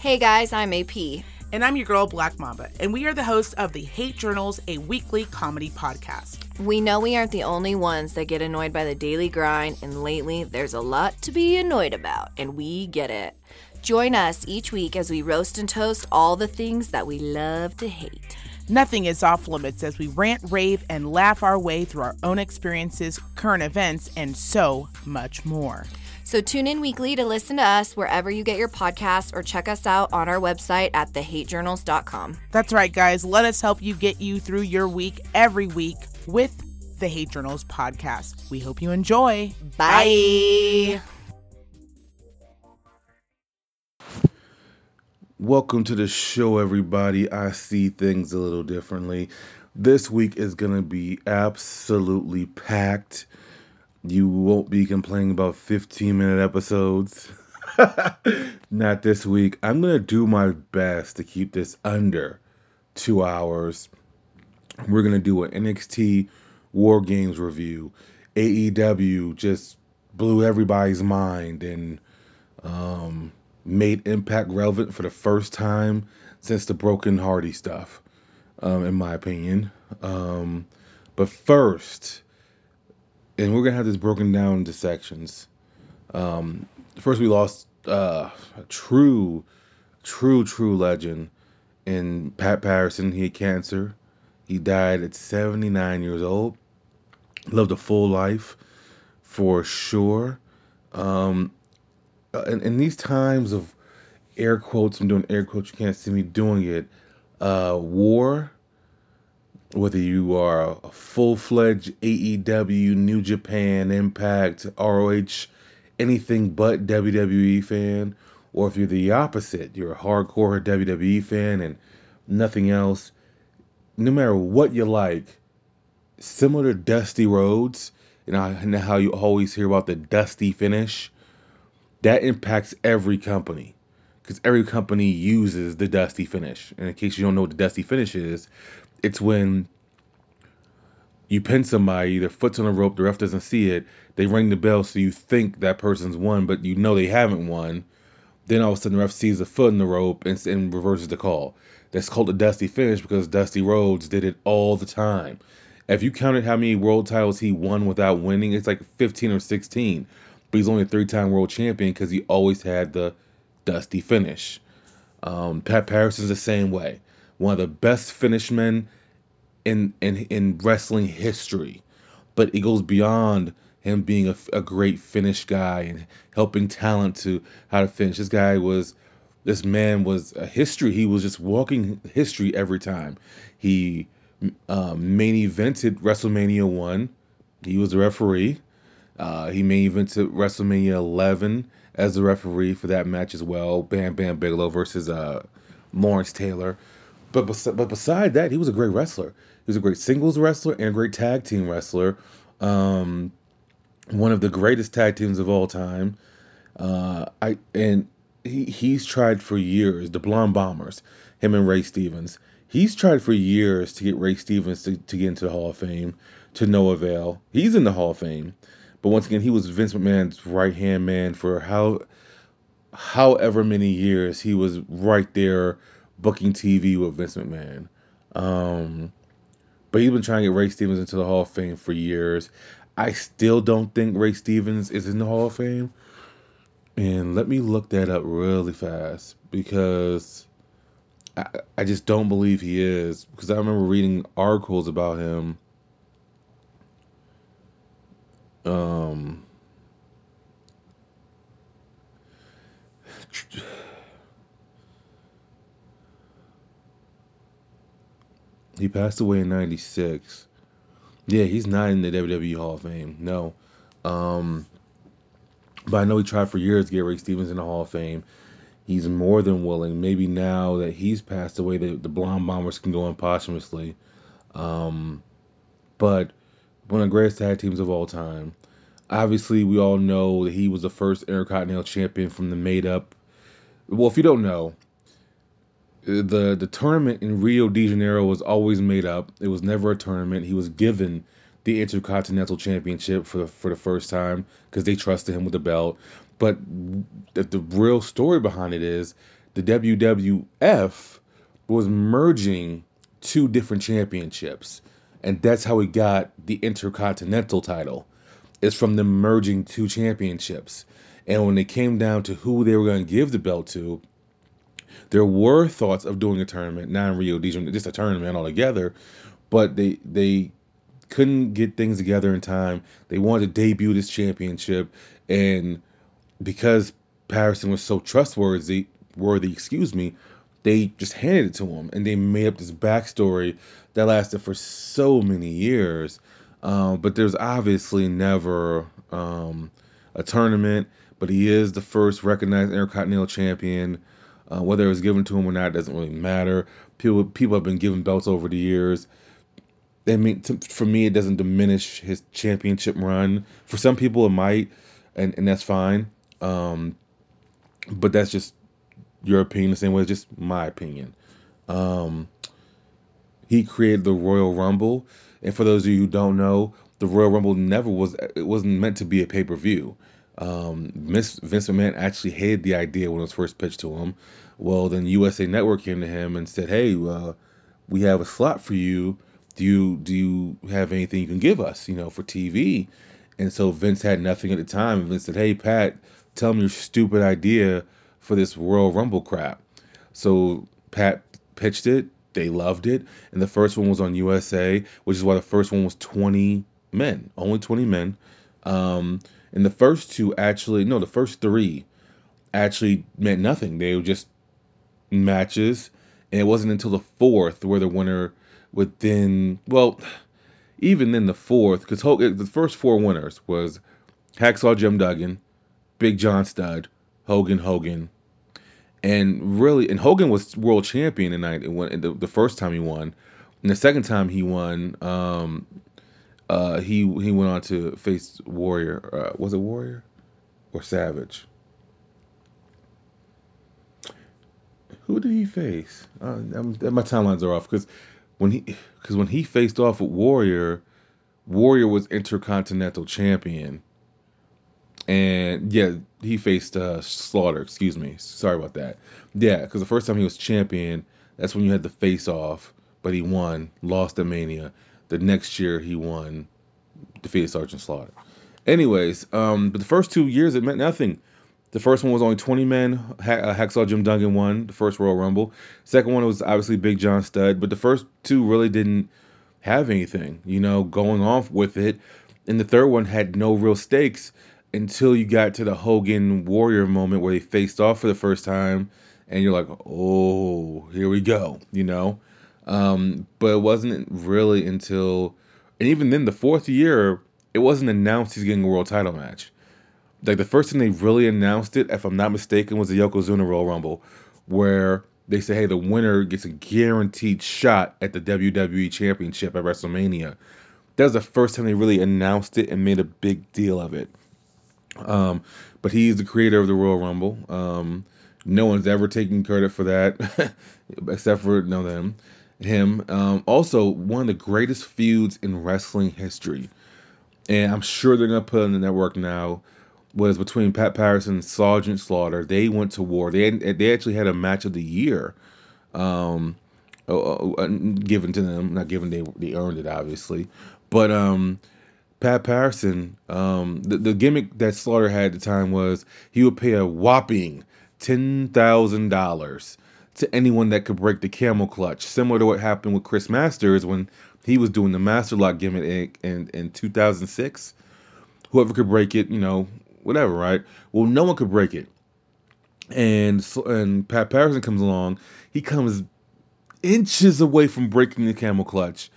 Hey guys, I'm AP. And I'm your girl, Black Mamba, and we are the hosts of the Hate Journals, a weekly comedy podcast. We know we aren't the only ones that get annoyed by the daily grind, and lately there's a lot to be annoyed about, and we get it. Join us each week as we roast and toast all the things that we love to hate. Nothing is off limits as we rant, rave, and laugh our way through our own experiences, current events, and so much more. So tune in weekly to listen to us wherever you get your podcasts or check us out on our website at thehatejournals.com. That's right, guys. Let us help you get you through your week every week with the Hate Journals podcast. We hope you enjoy. Bye. Bye. Welcome to the show, everybody. I see things a little differently. This week is going to be absolutely packed. You won't be complaining about 15 minute episodes. Not this week. I'm going to do my best to keep this under two hours. We're going to do an NXT War Games review. AEW just blew everybody's mind and um, made Impact relevant for the first time since the Broken Hardy stuff, um, in my opinion. Um, but first, and we're gonna have this broken down into sections. Um, first, we lost uh, a true, true, true legend in Pat Patterson. He had cancer. He died at 79 years old. Lived a full life, for sure. Um, uh, in, in these times of air quotes, I'm doing air quotes, you can't see me doing it, uh, war, whether you are a full fledged AEW, New Japan, Impact, ROH, anything but WWE fan, or if you're the opposite, you're a hardcore WWE fan and nothing else, no matter what you like, similar to Dusty Rhodes, you know how you always hear about the dusty finish that impacts every company because every company uses the dusty finish. And in case you don't know what the dusty finish is, it's when you pin somebody, their foot's on a rope, the ref doesn't see it, they ring the bell so you think that person's won, but you know they haven't won. Then all of a sudden the ref sees the foot in the rope and, and reverses the call. That's called a dusty finish because Dusty Rhodes did it all the time. If you counted how many world titles he won without winning, it's like 15 or 16 but he's only a three-time world champion because he always had the dusty finish. Um, Pat Patterson's the same way, one of the best finish men in in in wrestling history, but it goes beyond him being a, a great finish guy and helping talent to how to finish. This guy was this man was a history. He was just walking history every time. He um, main evented WrestleMania one. He was a referee. Uh, he main evented WrestleMania 11 as a referee for that match as well. Bam Bam Bigelow versus uh, Lawrence Taylor. But but beside that, he was a great wrestler. He was a great singles wrestler and a great tag team wrestler. Um, one of the greatest tag teams of all time. Uh, I and he he's tried for years. The Blonde Bombers, him and Ray Stevens. He's tried for years to get Ray Stevens to, to get into the Hall of Fame, to no avail. He's in the Hall of Fame. But once again, he was Vince McMahon's right hand man for how however many years he was right there booking TV with Vince McMahon. Um, but he's been trying to get Ray Stevens into the Hall of Fame for years. I still don't think Ray Stevens is in the Hall of Fame. And let me look that up really fast because I, I just don't believe he is. Because I remember reading articles about him um, he passed away in 96. Yeah, he's not in the WWE Hall of Fame. No. Um, but I know he tried for years to get Ray Stevens in the Hall of Fame. He's more than willing. Maybe now that he's passed away, the, the Blonde Bombers can go in posthumously. Um, but one of the greatest tag teams of all time. Obviously, we all know that he was the first Intercontinental Champion from the made up. Well, if you don't know, the the tournament in Rio de Janeiro was always made up. It was never a tournament. He was given the Intercontinental Championship for the, for the first time because they trusted him with the belt. But the, the real story behind it is the WWF was merging two different championships, and that's how we got the Intercontinental title. It's from them merging two championships. And when it came down to who they were going to give the belt to, there were thoughts of doing a tournament, not in Rio de Janeiro, just a tournament altogether, but they they couldn't get things together in time. They wanted to debut this championship, and because Patterson was so trustworthy, worthy, excuse me, they just handed it to him, and they made up this backstory that lasted for so many years. Um, but there's obviously never um, a tournament, but he is the first recognized Intercontinental Champion. Uh, whether it was given to him or not doesn't really matter. People people have been given belts over the years. I mean, to, for me, it doesn't diminish his championship run. For some people, it might, and, and that's fine. Um, but that's just your opinion. The same way, it's just my opinion. Um, he created the Royal Rumble, and for those of you who don't know, the Royal Rumble never was. It wasn't meant to be a pay per view. Um, Vince McMahon actually hated the idea when it was first pitched to him. Well, then USA Network came to him and said, "Hey, uh, we have a slot for you. Do you do you have anything you can give us? You know, for TV?" And so Vince had nothing at the time. Vince said, "Hey, Pat, tell me your stupid idea for this Royal Rumble crap." So Pat pitched it. They loved it, and the first one was on USA, which is why the first one was 20 men, only 20 men. Um, and the first two actually, no, the first three actually meant nothing. They were just matches. And it wasn't until the fourth where the winner would then, well, even then the fourth, because the first four winners was Hacksaw Jim Duggan, Big John Studd, Hogan, Hogan, and really, and Hogan was world champion in night the, the first time he won, and the second time he won, um, uh, he he went on to face Warrior. Uh, was it Warrior or Savage? Who did he face? Uh, my timelines are off because when he because when he faced off with Warrior, Warrior was Intercontinental Champion, and yeah, he faced uh, Slaughter. Excuse me, sorry about that. Yeah, because the first time he was champion, that's when you had the face off, but he won, lost at Mania. The next year he won, defeated Sergeant Slaughter. Anyways, um, but the first two years it meant nothing. The first one was only 20 men. Ha- uh, Hacksaw Jim Duggan won the first Royal Rumble. Second one was obviously Big John Studd, but the first two really didn't have anything, you know, going off with it. And the third one had no real stakes until you got to the Hogan Warrior moment where they faced off for the first time, and you're like, oh, here we go, you know. Um, but it wasn't really until, and even then, the fourth year, it wasn't announced he's getting a world title match. Like the first time they really announced it, if I'm not mistaken, was the Yokozuna Royal Rumble, where they say, hey, the winner gets a guaranteed shot at the WWE Championship at WrestleMania. That was the first time they really announced it and made a big deal of it. Um, but he's the creator of the Royal Rumble. Um, no one's ever taken credit for that, except for no them him. Um, also, one of the greatest feuds in wrestling history, and I'm sure they're gonna put on the network now. Was between Pat Patterson and Sergeant Slaughter. They went to war. They had, they actually had a match of the year, um, uh, uh, given to them. Not given they they earned it obviously, but um, Pat Patterson, um, the, the gimmick that Slaughter had at the time was he would pay a whopping ten thousand dollars to anyone that could break the camel clutch, similar to what happened with Chris Masters when he was doing the Master Lock gimmick in, in, in 2006. Whoever could break it, you know, whatever, right? Well, no one could break it. And and Pat Patterson comes along. He comes inches away from breaking the camel clutch.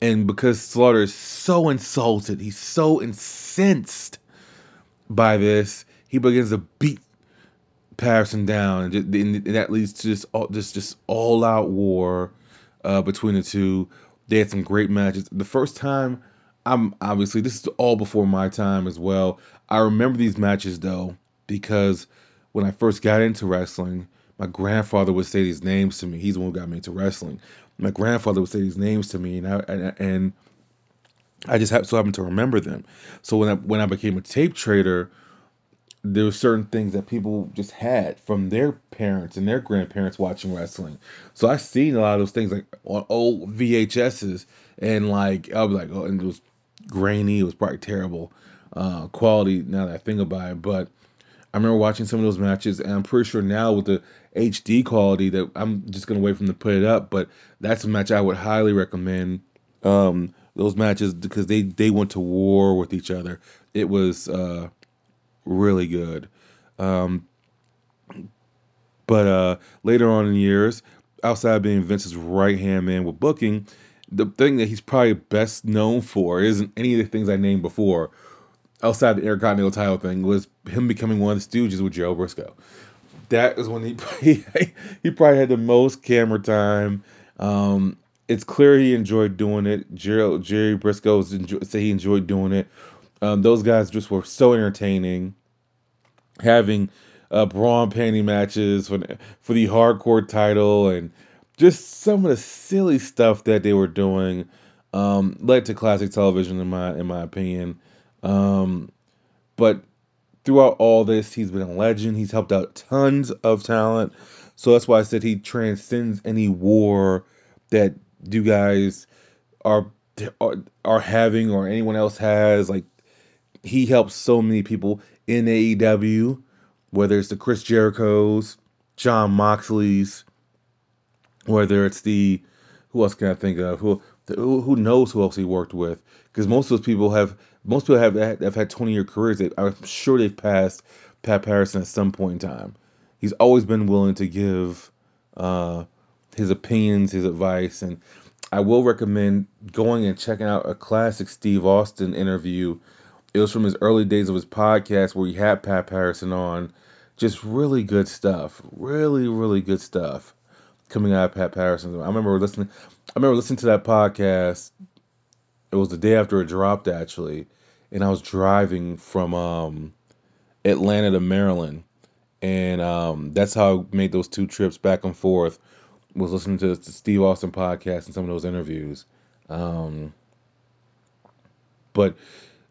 And because Slaughter is so insulted, he's so incensed by this, he begins to beat Patterson down, and, and that leads to this all just all out war uh, between the two. They had some great matches. The first time, I'm obviously this is all before my time as well. I remember these matches though because when I first got into wrestling, my grandfather would say these names to me. He's the one who got me into wrestling. My grandfather would say these names to me, and I and, and I just so happened to remember them. So when I when I became a tape trader, there were certain things that people just had from their parents and their grandparents watching wrestling. So I seen a lot of those things like on old VHSs, and like I was like, oh, and it was grainy. It was probably terrible uh, quality now that I think about it. But I remember watching some of those matches, and I'm pretty sure now with the HD quality that I'm just gonna wait for them to put it up. But that's a match I would highly recommend. Um, those matches because they they went to war with each other. It was uh, really good. Um, but uh, later on in years, outside of being Vince's right hand man with booking, the thing that he's probably best known for isn't any of the things I named before, outside the Intercontinental title thing, was him becoming one of the Stooges with Joe Brisco. That is when he he, probably had the most camera time. Um, it's clear he enjoyed doing it. Jerry, Jerry Brisco said he enjoyed doing it. Um, those guys just were so entertaining. Having uh, brawn painting matches for for the hardcore title and just some of the silly stuff that they were doing um, led to classic television in my in my opinion. Um, but throughout all this, he's been a legend. He's helped out tons of talent. So that's why I said he transcends any war that you guys are are, are having or anyone else has. Like he helps so many people in AEW, whether it's the Chris Jericho's, Jon Moxley's, whether it's the who else can I think of who who knows who else he worked with because most of those people have most people have have had 20 year careers. They, I'm sure they've passed Pat Patterson at some point in time. He's always been willing to give uh, his opinions, his advice, and I will recommend going and checking out a classic Steve Austin interview it was from his early days of his podcast where he had Pat Patterson on. Just really good stuff. Really, really good stuff coming out of Pat Patterson. I remember listening. I remember listening to that podcast. It was the day after it dropped, actually, and I was driving from um, Atlanta to Maryland, and um, that's how I made those two trips back and forth. Was listening to the Steve Austin podcast and some of those interviews. Um, but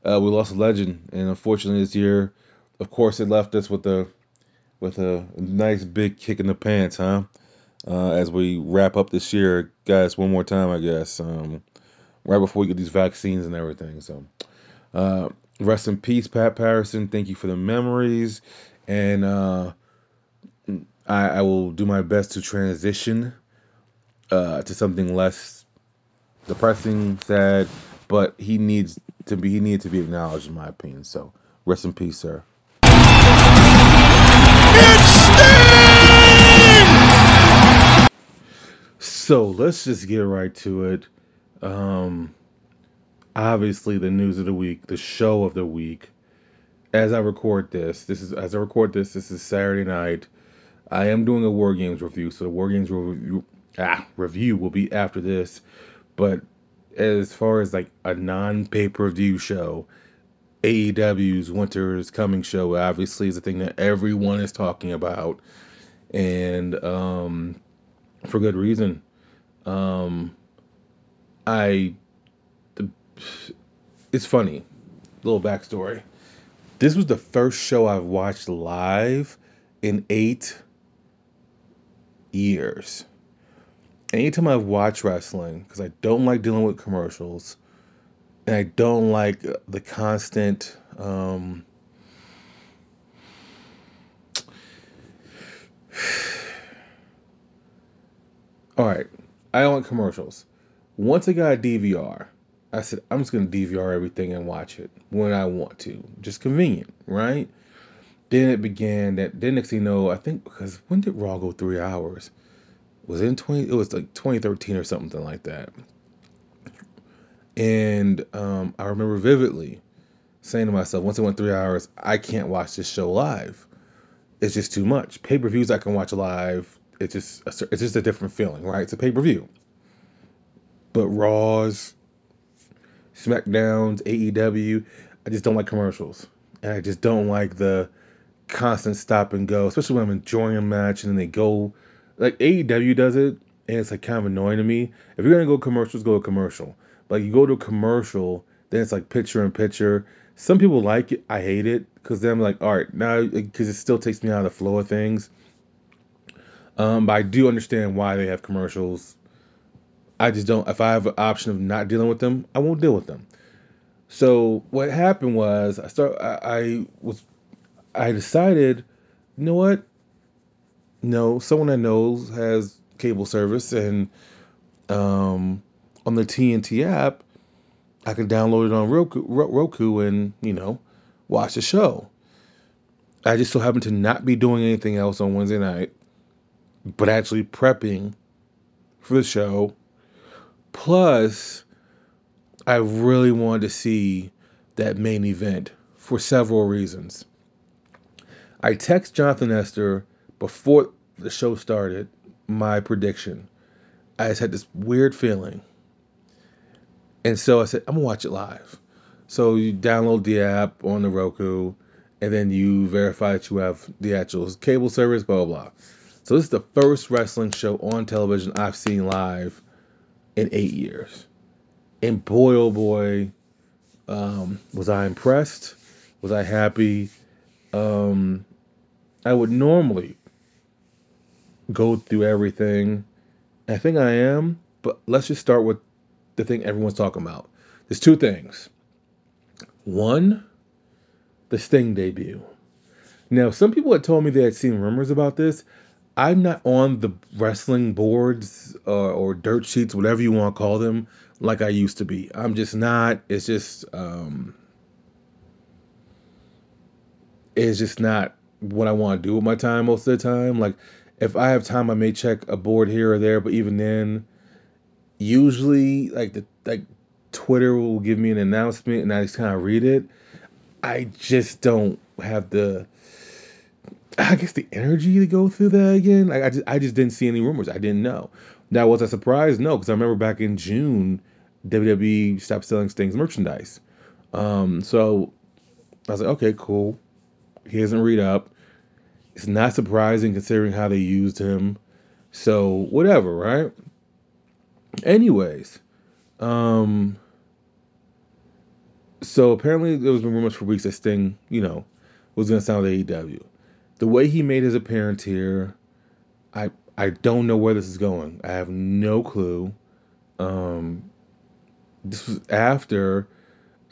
uh, we lost a legend, and unfortunately this year, of course, it left us with a with a nice big kick in the pants, huh? Uh, as we wrap up this year, guys, one more time, I guess, um, right before we get these vaccines and everything. So, uh, rest in peace, Pat Patterson. Thank you for the memories, and uh, I, I, will do my best to transition uh, to something less depressing, sad, but he needs to be he needed to be acknowledged in my opinion. So rest in peace, sir. So let's just get right to it. Um, obviously, the news of the week, the show of the week. As I record this, this is as I record this. This is Saturday night. I am doing a War Games review, so the War Games review, ah, review will be after this. But as far as like a non pay per view show, AEW's Winter is Coming show obviously is a thing that everyone is talking about, and um, for good reason. Um, I, the, it's funny, little backstory. This was the first show I've watched live in eight years anytime I watch wrestling, because I don't like dealing with commercials, and I don't like the constant. Um, all right, I don't like commercials. Once I got a DVR, I said I'm just gonna DVR everything and watch it when I want to, just convenient, right? Then it began that. Then next thing you know, I think because when did Raw go three hours? Was in 20 it was like 2013 or something like that. And um, i remember vividly saying to myself once it went three hours i can't watch this show live. It's just too much. Pay-per-views i can watch live it's just a, it's just a different feeling right? It's a pay-per-view. But raws smackdowns aew i just don't like commercials. And i just don't like the constant stop and go especially when i'm enjoying a match and then they go like AEW does it, and it's like kind of annoying to me. If you're gonna go commercials, go to commercial. Like you go to a commercial Then it's like picture in picture. Some people like it. I hate it because then I'm like, all right, now because it still takes me out of the flow of things. Um, but I do understand why they have commercials. I just don't. If I have an option of not dealing with them, I won't deal with them. So what happened was I start. I, I was. I decided, you know what? No, someone I knows has cable service, and um, on the TNT app, I can download it on Roku, Roku and you know watch the show. I just so happen to not be doing anything else on Wednesday night, but actually prepping for the show. Plus, I really wanted to see that main event for several reasons. I text Jonathan Esther before the show started my prediction. I just had this weird feeling. And so I said, I'm gonna watch it live. So you download the app on the Roku, and then you verify that you have the actual cable service, blah blah blah. So this is the first wrestling show on television I've seen live in eight years. And boy oh boy, um, was I impressed? Was I happy? Um, I would normally go through everything. I think I am, but let's just start with the thing everyone's talking about. There's two things. One, the Sting debut. Now, some people had told me they had seen rumors about this. I'm not on the wrestling boards uh, or dirt sheets, whatever you want to call them, like I used to be. I'm just not. It's just, um, it's just not what I want to do with my time most of the time. Like, if I have time, I may check a board here or there, but even then, usually like the like Twitter will give me an announcement and I just kind of read it. I just don't have the I guess the energy to go through that again. Like I just I just didn't see any rumors. I didn't know. Now was I surprised? No, because I remember back in June, WWE stopped selling Sting's merchandise. Um, so I was like, okay, cool. He doesn't read up. It's not surprising considering how they used him. So whatever, right? Anyways, um, so apparently there was been rumors for weeks that Sting, you know, was gonna sign with AEW. The way he made his appearance here, I I don't know where this is going. I have no clue. Um, this was after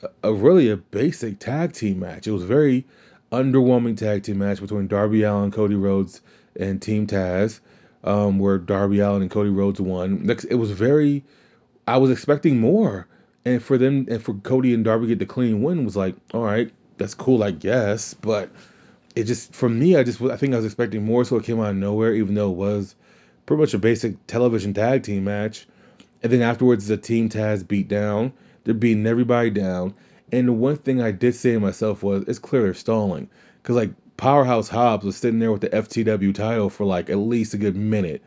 a, a really a basic tag team match. It was very underwhelming tag team match between Darby Allin, Cody Rhodes, and Team Taz, um, where Darby Allin and Cody Rhodes won. It was very. I was expecting more, and for them and for Cody and Darby get the clean win was like, all right, that's cool, I guess. But it just for me, I just I think I was expecting more, so it came out of nowhere, even though it was pretty much a basic television tag team match. And then afterwards, the Team Taz beat down. They're beating everybody down. And the one thing I did say to myself was, it's clear they're stalling. Because, like, Powerhouse Hobbs was sitting there with the FTW title for, like, at least a good minute.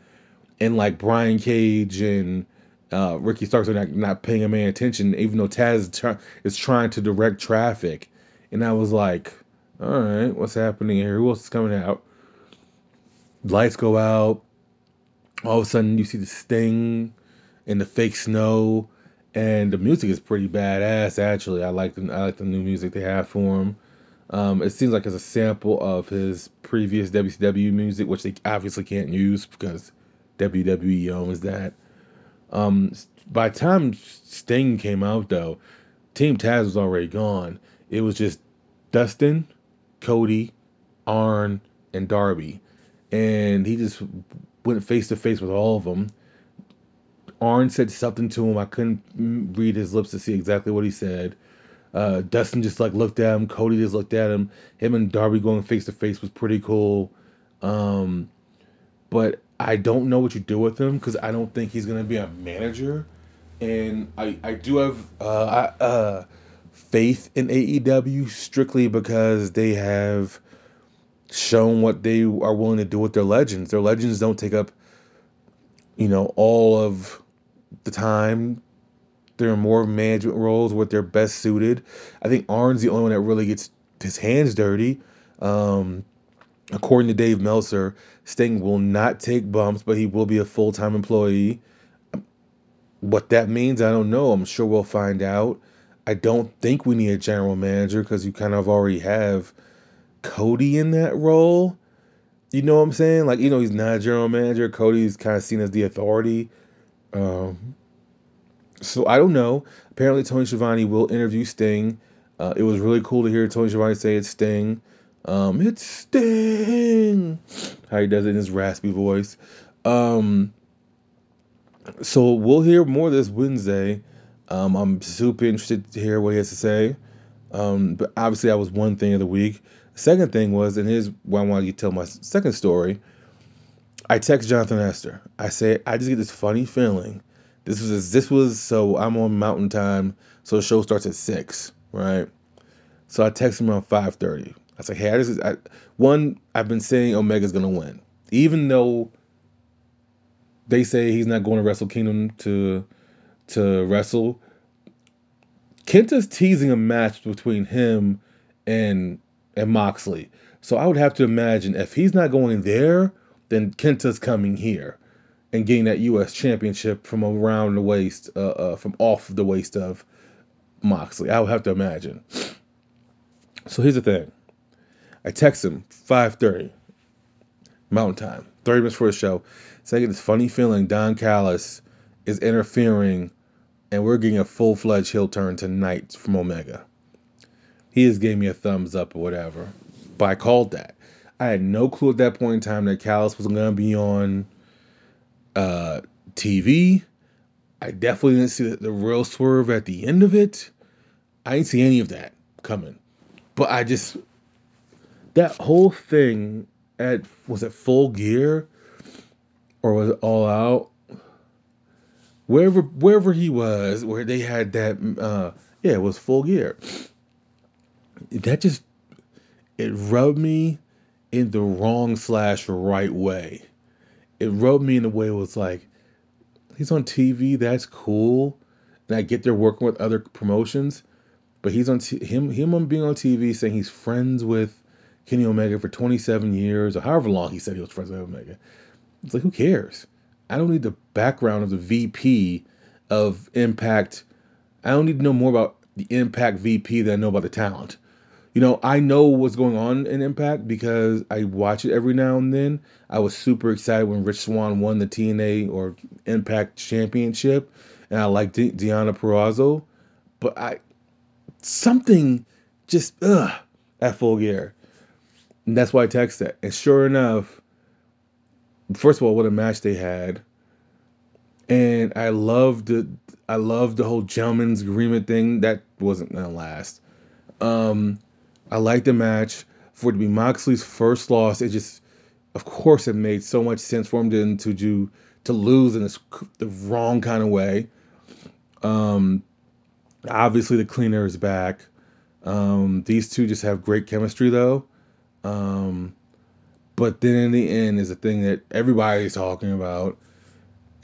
And, like, Brian Cage and uh, Ricky Starks are not, not paying a man attention, even though Taz is, is trying to direct traffic. And I was like, all right, what's happening here? Who else is coming out? Lights go out. All of a sudden, you see the Sting and the fake snow and the music is pretty badass. Actually, I like the I like the new music they have for him. Um, it seems like it's a sample of his previous WCW music, which they obviously can't use because WWE owns that. Um, by the time Sting came out, though, Team Taz was already gone. It was just Dustin, Cody, Arn, and Darby, and he just went face to face with all of them Arn said something to him. I couldn't read his lips to see exactly what he said. Uh, Dustin just like looked at him. Cody just looked at him. Him and Darby going face to face was pretty cool. Um, but I don't know what you do with him because I don't think he's gonna be a manager. And I I do have uh, uh, faith in AEW strictly because they have shown what they are willing to do with their legends. Their legends don't take up, you know, all of the time. There are more management roles where they're best suited. I think Arn's the only one that really gets his hands dirty. Um, according to Dave Meltzer, Sting will not take bumps, but he will be a full time employee. What that means, I don't know. I'm sure we'll find out. I don't think we need a general manager because you kind of already have Cody in that role. You know what I'm saying? Like, you know, he's not a general manager. Cody's kind of seen as the authority. Um, so I don't know. Apparently, Tony Schiavone will interview Sting. Uh, it was really cool to hear Tony Schiavone say it's Sting. Um, it's Sting. How he does it in his raspy voice. Um, so we'll hear more this Wednesday. Um, I'm super interested to hear what he has to say. Um, but obviously, that was one thing of the week. Second thing was, and here's why I want to tell my second story. I text Jonathan Esther. I say I just get this funny feeling. This was this was so I'm on Mountain Time, so the show starts at six, right? So I text him around five thirty. I say, hey, I just I, one I've been saying Omega's gonna win, even though they say he's not going to Wrestle Kingdom to to wrestle. Kenta's teasing a match between him and and Moxley. So I would have to imagine if he's not going there, then Kenta's coming here and getting that U.S. championship from around the waist, uh, uh, from off the waist of Moxley. I would have to imagine. So here's the thing. I text him 5:30 Mountain Time, 30 minutes for the show. So I get this funny feeling Don Callis is interfering, and we're getting a full-fledged heel turn tonight from Omega. He just gave me a thumbs up or whatever, but I called that. I had no clue at that point in time that Callis was going to be on uh, TV. I definitely didn't see the, the real swerve at the end of it. I didn't see any of that coming. But I just that whole thing at was it full gear or was it all out? Wherever wherever he was, where they had that uh yeah, it was full gear. That just it rubbed me in the wrong slash right way. It rubbed me in a way it was like, he's on TV, that's cool. And I get they're working with other promotions, but he's on t- him him on being on TV saying he's friends with Kenny Omega for 27 years or however long he said he was friends with Omega. It's like who cares? I don't need the background of the VP of Impact. I don't need to know more about the Impact VP than I know about the talent you know, I know what's going on in Impact because I watch it every now and then. I was super excited when Rich Swann won the TNA or Impact Championship, and I liked De- Deonna Purrazzo, but I something just ugh at full gear. And that's why I text that. And sure enough, first of all, what a match they had. And I loved the I loved the whole gentleman's agreement thing. That wasn't gonna last. Um, I like the match. For it to be Moxley's first loss, it just, of course, it made so much sense for him to do to lose in this, the wrong kind of way. Um, obviously, the cleaner is back. Um, these two just have great chemistry, though. Um, but then in the end is a thing that everybody's talking about.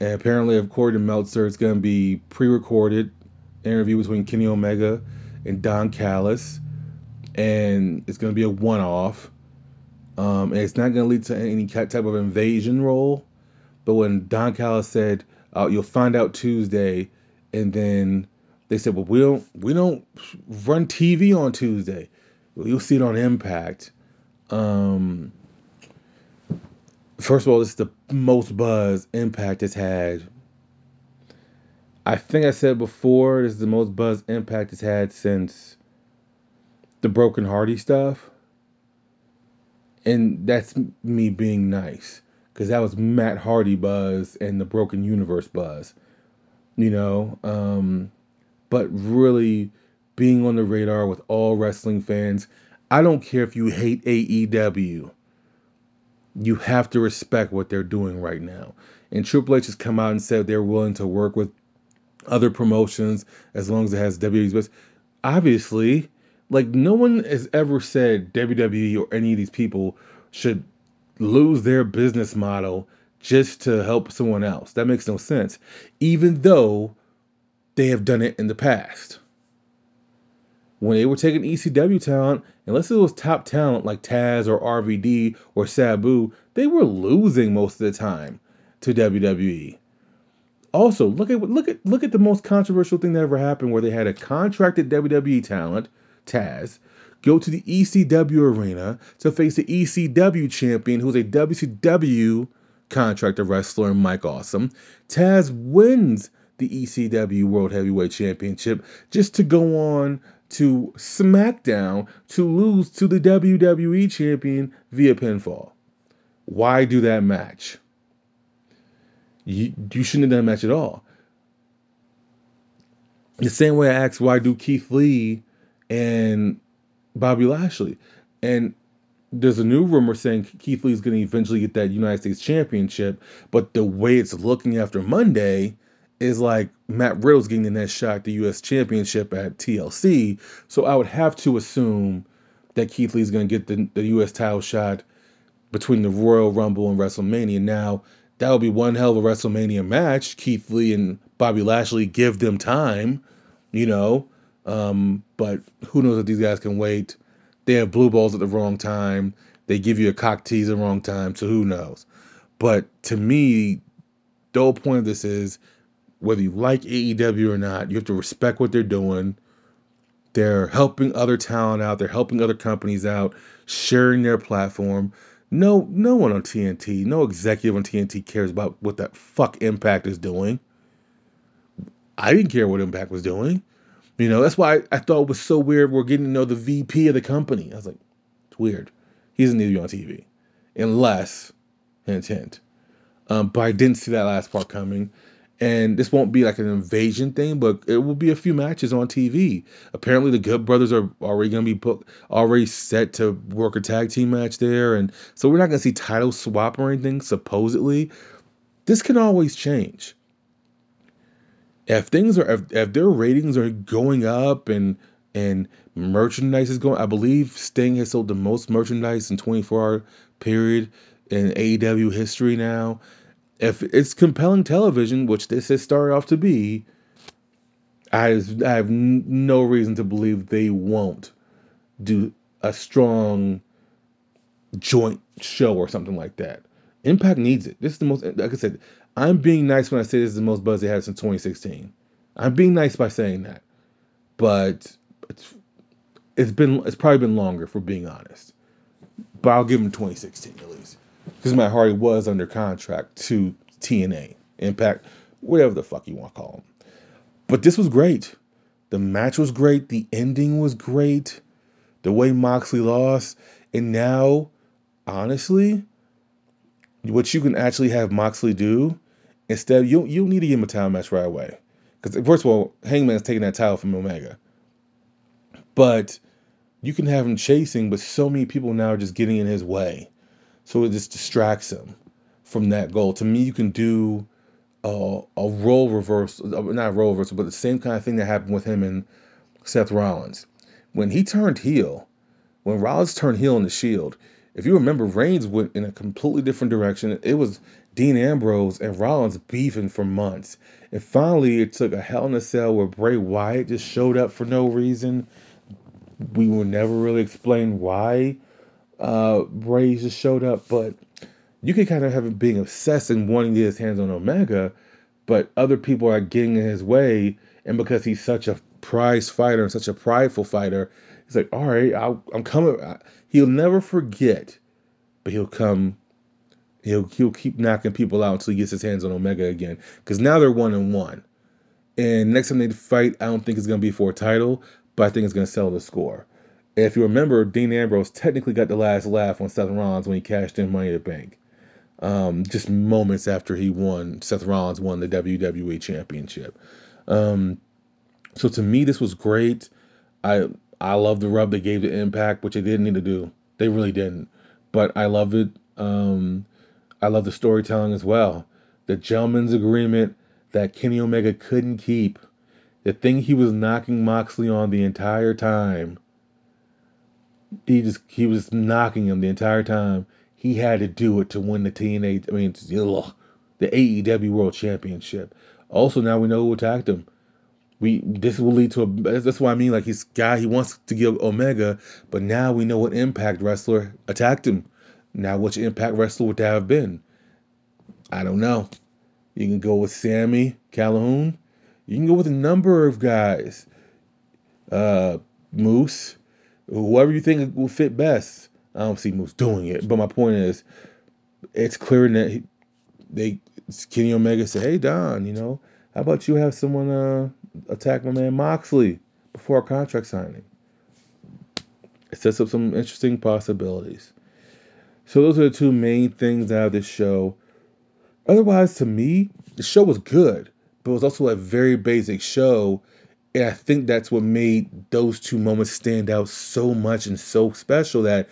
And apparently, according to Meltzer, it's going to be pre-recorded interview between Kenny Omega and Don Callis and it's going to be a one off. Um, and it's not going to lead to any type of invasion role. But when Don Callis said, uh, "You'll find out Tuesday," and then they said, "Well, we don't we don't run TV on Tuesday. Well, you'll see it on Impact." Um, first of all, this is the most buzz Impact has had. I think I said before, this is the most buzz Impact has had since the broken Hardy stuff. And that's me being nice. Because that was Matt Hardy buzz and the Broken Universe buzz. You know? Um, but really being on the radar with all wrestling fans. I don't care if you hate AEW. You have to respect what they're doing right now. And Triple H has come out and said they're willing to work with other promotions as long as it has WWE's best. Obviously, like no one has ever said WWE or any of these people should lose their business model just to help someone else. That makes no sense. Even though they have done it in the past. When they were taking ECW talent, unless it was top talent like Taz or RVD or Sabu, they were losing most of the time to WWE. Also, look at look at look at the most controversial thing that ever happened, where they had a contracted WWE talent, Taz, go to the ECW arena to face the ECW champion, who's a WCW contractor wrestler, Mike Awesome. Taz wins the ECW World Heavyweight Championship just to go on to SmackDown to lose to the WWE champion via pinfall. Why do that match? You, you shouldn't have done a match at all. The same way I asked why do Keith Lee and Bobby Lashley. And there's a new rumor saying Keith Lee is going to eventually get that United States Championship, but the way it's looking after Monday is like Matt Riddle's getting the next shot at the U.S. Championship at TLC. So I would have to assume that Keith Lee's going to get the, the U.S. title shot between the Royal Rumble and WrestleMania. Now, that would be one hell of a WrestleMania match. Keith Lee and Bobby Lashley give them time, you know. Um, but who knows if these guys can wait? They have blue balls at the wrong time. They give you a cock tease at the wrong time, so who knows? But to me, the whole point of this is whether you like AEW or not, you have to respect what they're doing. They're helping other talent out. They're helping other companies out, sharing their platform. No, no one on TNT, no executive on TNT cares about what that fuck Impact is doing. I didn't care what Impact was doing. You know, that's why I, thought it was so weird. We're getting to know the VP of the company. I was like, it's weird. He doesn't need to be on TV, unless hint hint. Um, but I didn't see that last part coming and this won't be like an invasion thing, but it will be a few matches on TV. Apparently, the Good Brothers are already going to be put, already set to work a tag team match there, and so we're not going to see title swap or anything. Supposedly, this can always change. If things are if, if their ratings are going up and and merchandise is going, I believe Sting has sold the most merchandise in 24 hour period in AEW history now if it's compelling television, which this has started off to be, I, I have no reason to believe they won't do a strong joint show or something like that. Impact needs it. This is the most, like I said, I'm being nice when I say this is the most buzz they had since 2016. I'm being nice by saying that, but it's it's been it's probably been longer for being honest. But I'll give them 2016 at least because Matt Hardy was under contract to TNA, Impact, whatever the fuck you want to call them. But this was great. The match was great. The ending was great. The way Moxley lost. And now, honestly, what you can actually have Moxley do, instead, you, you need to give him a title match right away. Because, first of all, Hangman's taking that title from Omega. But you can have him chasing, but so many people now are just getting in his way. So it just distracts him from that goal. To me, you can do a, a role reversal, uh, not a role reversal, but the same kind of thing that happened with him and Seth Rollins. When he turned heel, when Rollins turned heel in the Shield, if you remember, Reigns went in a completely different direction. It was Dean Ambrose and Rollins beefing for months. And finally, it took a Hell in a Cell where Bray Wyatt just showed up for no reason. We will never really explain why uh, Bray just showed up, but you can kind of have him being obsessed and wanting to get his hands on Omega, but other people are getting in his way, and because he's such a prize fighter and such a prideful fighter, he's like, all right, I'll, I'm coming. He'll never forget, but he'll come. He'll he'll keep knocking people out until he gets his hands on Omega again. Because now they're one and one, and next time they fight, I don't think it's gonna be for a title, but I think it's gonna sell the score. If you remember, Dean Ambrose technically got the last laugh on Seth Rollins when he cashed in Money in the Bank. Um, just moments after he won, Seth Rollins won the WWE Championship. Um, so to me, this was great. I I love the rub they gave to Impact, which they didn't need to do. They really didn't. But I love it. Um, I love the storytelling as well. The gentleman's agreement that Kenny Omega couldn't keep. The thing he was knocking Moxley on the entire time he just he was knocking him the entire time. He had to do it to win the TNA. I mean, ugh, the AEW World Championship. Also, now we know who attacked him. We this will lead to a. That's what I mean. Like he's guy he wants to give Omega, but now we know what Impact wrestler attacked him. Now, which Impact wrestler would that have been? I don't know. You can go with Sami Callihan. You can go with a number of guys. Uh, Moose, whoever you think will fit best. I don't see Moose doing it, but my point is, it's clear that he, they Kenny Omega said, "Hey Don, you know, how about you have someone uh, attack my man Moxley before a contract signing?" It sets up some interesting possibilities. So those are the two main things out of this show. Otherwise, to me, the show was good, but it was also a very basic show. And I think that's what made those two moments stand out so much and so special that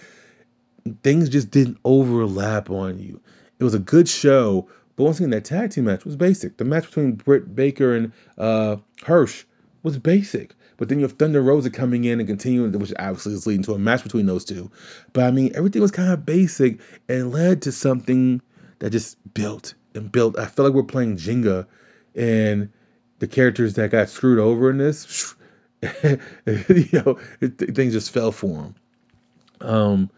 things just didn't overlap on you. It was a good show, but once again, that tag team match was basic. The match between Britt Baker and uh, Hirsch was basic. But then you have Thunder Rosa coming in and continuing, which obviously is leading to a match between those two. But I mean, everything was kind of basic and led to something that just built and built. I feel like we're playing Jenga, and the characters that got screwed over in this, you know, things just fell for them. Um,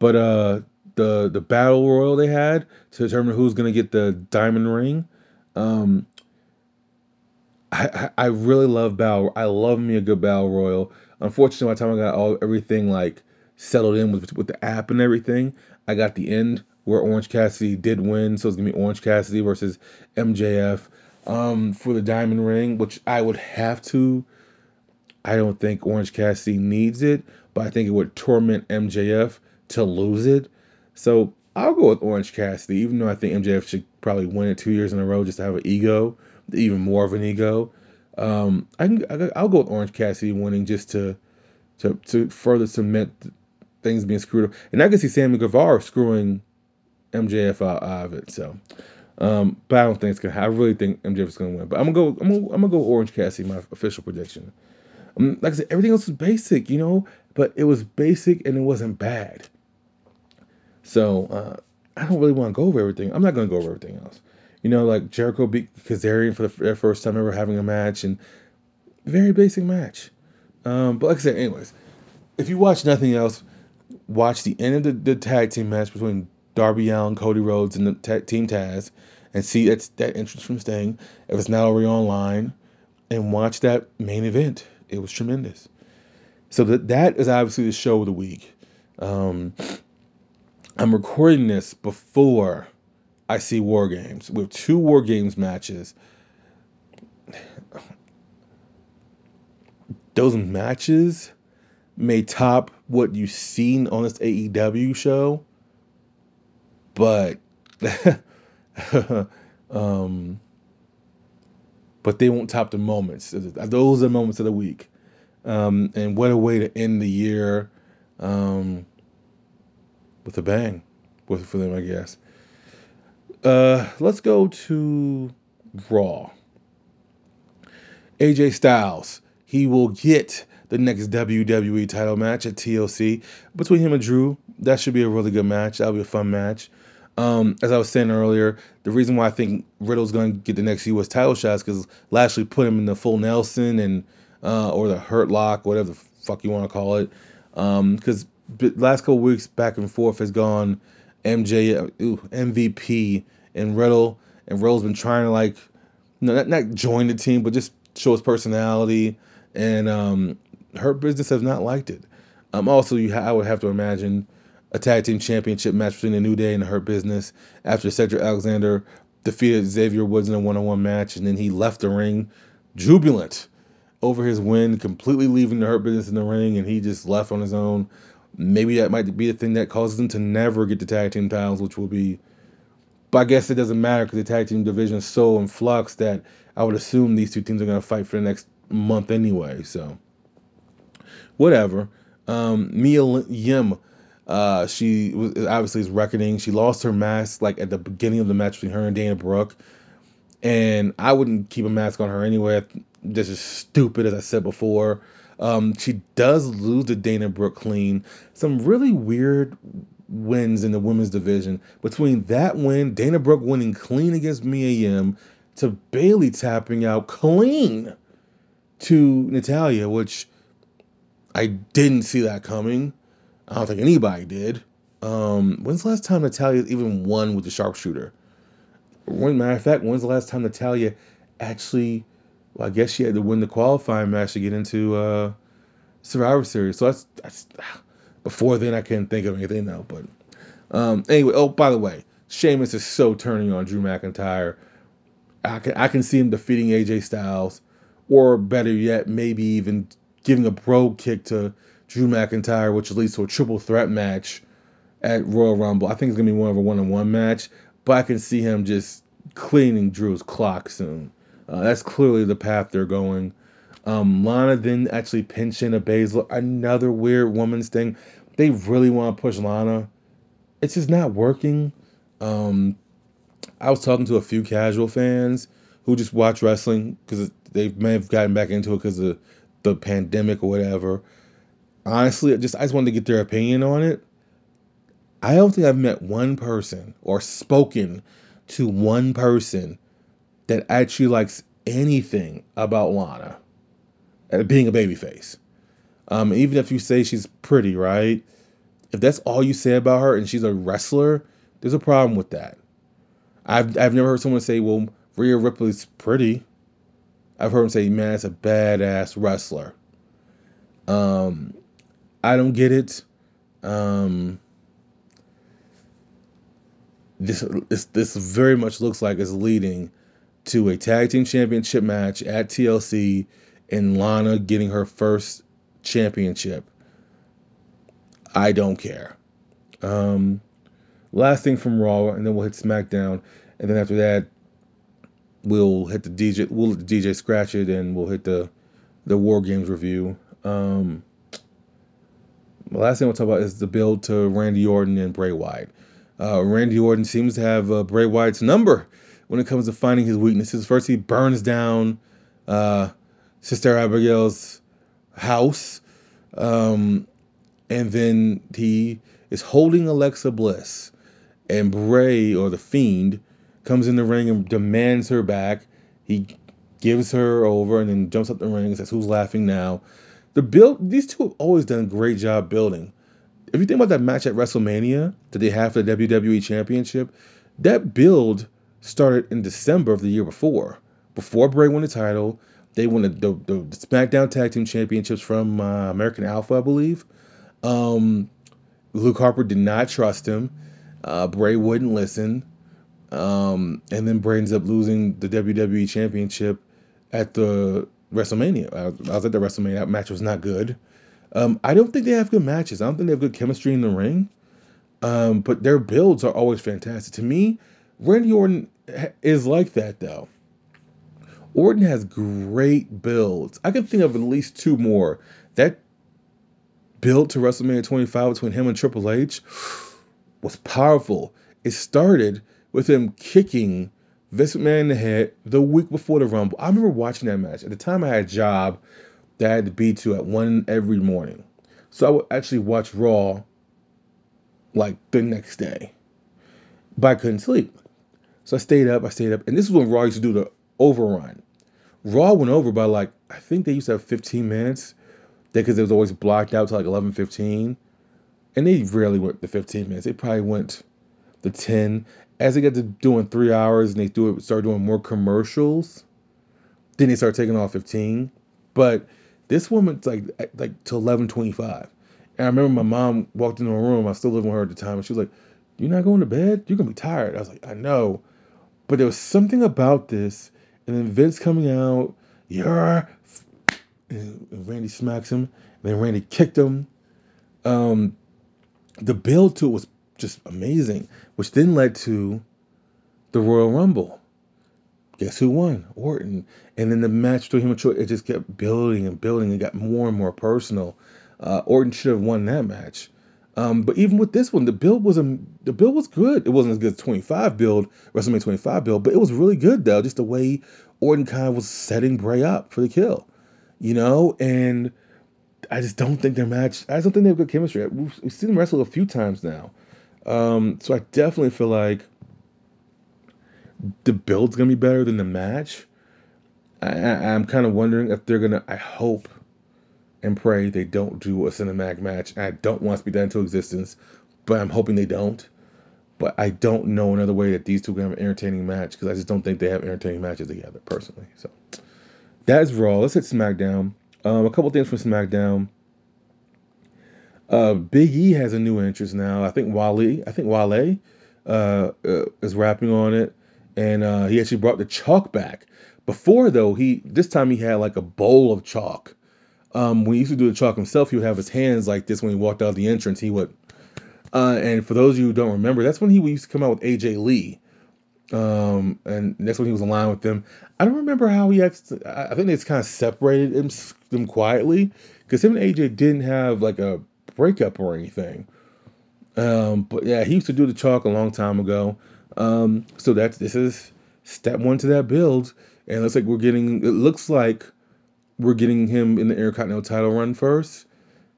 but uh, the the battle royal they had to determine who's gonna get the diamond ring. Um, I, I really love battle. I love me a good battle royal. Unfortunately, by the time I got all everything like settled in with with the app and everything, I got the end where Orange Cassidy did win. So it's gonna be Orange Cassidy versus MJF um, for the diamond ring, which I would have to. I don't think Orange Cassidy needs it, but I think it would torment MJF to lose it. So I'll go with Orange Cassidy, even though I think MJF should probably win it two years in a row just to have an ego even more of an ego. Um, I can I'll go with Orange Cassidy winning just to to to further cement things being screwed up, and I can see Sammy Guevara screwing MJF out, out of it. So, um, but I don't think it's gonna. I really think MJF is gonna win. But I'm gonna go. I'm gonna, I'm gonna go Orange Cassidy. My official prediction. Um, like I said, everything else was basic, you know, but it was basic and it wasn't bad. So uh, I don't really want to go over everything. I'm not gonna go over everything else. You know, like Jericho beat Kazarian for the first time ever having a match, and very basic match. Um, but like I said, anyways, if you watch nothing else, watch the end of the, the tag team match between Darby Allin, Cody Rhodes, and the ta- Team Taz, and see that's that entrance from Sting. If it's not already online, and watch that main event. It was tremendous. So that that is obviously the show of the week. Um, I'm recording this before I see War Games with two War Games matches. Those matches may top what you've seen on this AEW show, but um, but they won't top the moments. Those are the moments of the week. Um, and what a way to end the year um, with a bang with, for them, I guess. Uh, let's go to Raw. AJ Styles, he will get the next WWE title match at TLC between him and Drew. That should be a really good match. That'll be a fun match. Um, as I was saying earlier, the reason why I think Riddle's going to get the next U.S. title shot is because Lashley put him in the full Nelson and uh, or the Hurt Lock, whatever the fuck you want to call it. Because um, last couple weeks back and forth has gone MJ ooh, MVP and Riddle, and Riddle's been trying to like, no, not, not join the team, but just show his personality, and um, Hurt Business has not liked it. Um, also, you ha- I would have to imagine a tag team championship match between the New Day and Hurt Business after Cedric Alexander defeated Xavier Woods in a one-on-one match, and then he left the ring jubilant over his win, completely leaving the Hurt Business in the ring, and he just left on his own maybe that might be the thing that causes them to never get the tag team titles, which will be. But I guess it doesn't matter because the tag team division is so in flux that I would assume these two teams are going to fight for the next month anyway. So, whatever. Um, Mia Yim, uh, she was obviously is reckoning. She lost her mask like at the beginning of the match between her and Dana Brooke, and I wouldn't keep a mask on her anyway. This is stupid, as I said before. Um, she does lose to Dana Brooke clean. Some really weird wins in the women's division. Between that win, Dana Brooke winning clean against Mia Yim, to Bayley tapping out clean to Natalya, which I didn't see that coming. I don't think anybody did. Um, when's the last time Natalya even won with the sharpshooter? One matter of fact, when's the last time Natalya actually? Well, I guess she had to win the qualifying match to get into uh, Survivor Series. So that's that's before then I couldn't think of anything now. But um, anyway, oh by the way, Sheamus is so turning on Drew McIntyre. I can I can see him defeating AJ Styles, or better yet, maybe even giving a brogue kick to Drew McIntyre, which leads to a triple threat match at Royal Rumble. I think it's gonna be more of a one on one match, but I can see him just cleaning Drew's clock soon. Uh, that's clearly the path they're going. Um, Lana then actually pinch in a Baszler, another weird woman's thing. They really want to push Lana. It's just not working. Um, I was talking to a few casual fans who just watch wrestling because they may have gotten back into it because of the pandemic or whatever. Honestly, just I just wanted to get their opinion on it. I don't think I've met one person or spoken to one person that actually likes anything about Lana uh, being a babyface. Um, even if you say she's pretty, right? If that's all you say about her and she's a wrestler, there's a problem with that. I've I've never heard someone say, "Well, Rhea Ripley's pretty." I've heard them say, "Man, it's a badass wrestler." Um, I don't get it. Um, this this this very much looks like it's leading to a tag team championship match at TLC and Lana getting her first championship. I don't care. Um, last thing from Raw, and then we'll hit SmackDown, and then after that, we'll hit the DJ. We'll let the DJ scratch it, and we'll hit the the War Games review. Um, the last thing we'll talk about is the build to Randy Orton and Bray Wyatt. Uh, Randy Orton seems to have uh, Bray Wyatt's number when it comes to finding his weaknesses. First, he burns down uh, Sister Abigail's house, um, and then he is holding Alexa Bliss, and Bray or the Fiend comes in the ring and demands her back. He gives her over and then jumps up the ring and says, "Who's laughing now?" The build these two have always done a great job building. If you think about that match at WrestleMania that they have for the WWE Championship, that build started in December of the year before. Before Bray won the title, they won the, the, the SmackDown Tag Team Championships from uh, American Alpha, I believe. Um, Luke Harper did not trust him. Uh, Bray wouldn't listen. Um, and then Bray ends up losing the WWE Championship at the WrestleMania. I was, I was at the WrestleMania. That match was not good. Um, I don't think they have good matches. I don't think they have good chemistry in the ring. Um, but their builds are always fantastic. To me, Randy Orton is like that though. Orton has great builds. I can think of at least two more. That build to WrestleMania 25 between him and Triple H was powerful. It started with him kicking Vince McMahon in the head the week before the Rumble. I remember watching that match. At the time, I had a job that I had to be to at one every morning. So I would actually watch Raw like the next day. But I couldn't sleep. So I stayed up, I stayed up. And this is when Raw used to do the overrun. Raw went over by like, I think they used to have 15 minutes because it was always blocked out to like 11:15, And they rarely went the 15 minutes. They probably went the 10. As they got to doing three hours and they do it, started doing more commercials, then they start taking off 15. But this woman's like like to 11:25. And I remember my mom walked into a room. I still lived with her at the time, and she was like, "You're not going to bed? You're gonna be tired." I was like, "I know," but there was something about this. And then Vince coming out, you're, and Randy smacks him. And then Randy kicked him. Um, the build to it was just amazing, which then led to the Royal Rumble. Guess who won? Orton. And then the match between him and it just kept building and building and got more and more personal. Uh, Orton should have won that match. Um, but even with this one, the build was a the build was good. It wasn't as good as 25 build, WrestleMania 25 build, but it was really good though. Just the way Orton kind of was setting Bray up for the kill, you know. And I just don't think their match. I don't think they have good chemistry. We've, we've seen them wrestle a few times now, um, so I definitely feel like the build's gonna be better than the match. I, I, I'm kind of wondering if they're gonna. I hope and pray they don't do a cinematic match. I don't want to speak that into existence, but I'm hoping they don't. But I don't know another way that these two can have an entertaining match because I just don't think they have entertaining matches together personally. So that is Raw. Let's hit SmackDown. Um, a couple things from SmackDown. Uh, Big E has a new entrance now. I think Wale. I think Wale uh, uh, is rapping on it, and uh, he actually brought the chalk back. Before though, he this time he had like a bowl of chalk. Um, when he used to do the chalk himself, he would have his hands like this when he walked out of the entrance. He would. Uh, and for those of you who don't remember, that's when he used to come out with AJ Lee. Um, and that's when he was aligned with them. I don't remember how he actually. I think it's kind of separated him, them quietly because him and AJ didn't have like a breakup or anything. Um, but yeah, he used to do the chalk a long time ago. Um, so that's this is step one to that build, and it looks like we're getting. It looks like we're getting him in the Intercontinental title run first,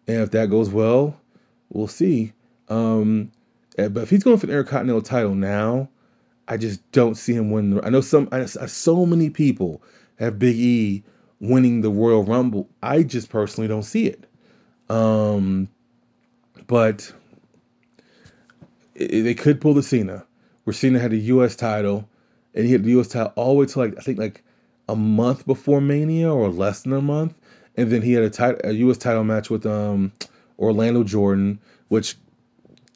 and if that goes well, we'll see. Um, eh, but if he's going for the Intercontinental title now, I just don't see him winning. I know some. I, so many people have Big E winning the Royal Rumble. I just personally don't see it. Um, but it, they could pull the Cena, where Cena had the U.S. title, and he had the U.S. title all the way to like I think like a month before Mania or less than a month, and then he had a, tit- a U.S. title match with um Orlando Jordan, which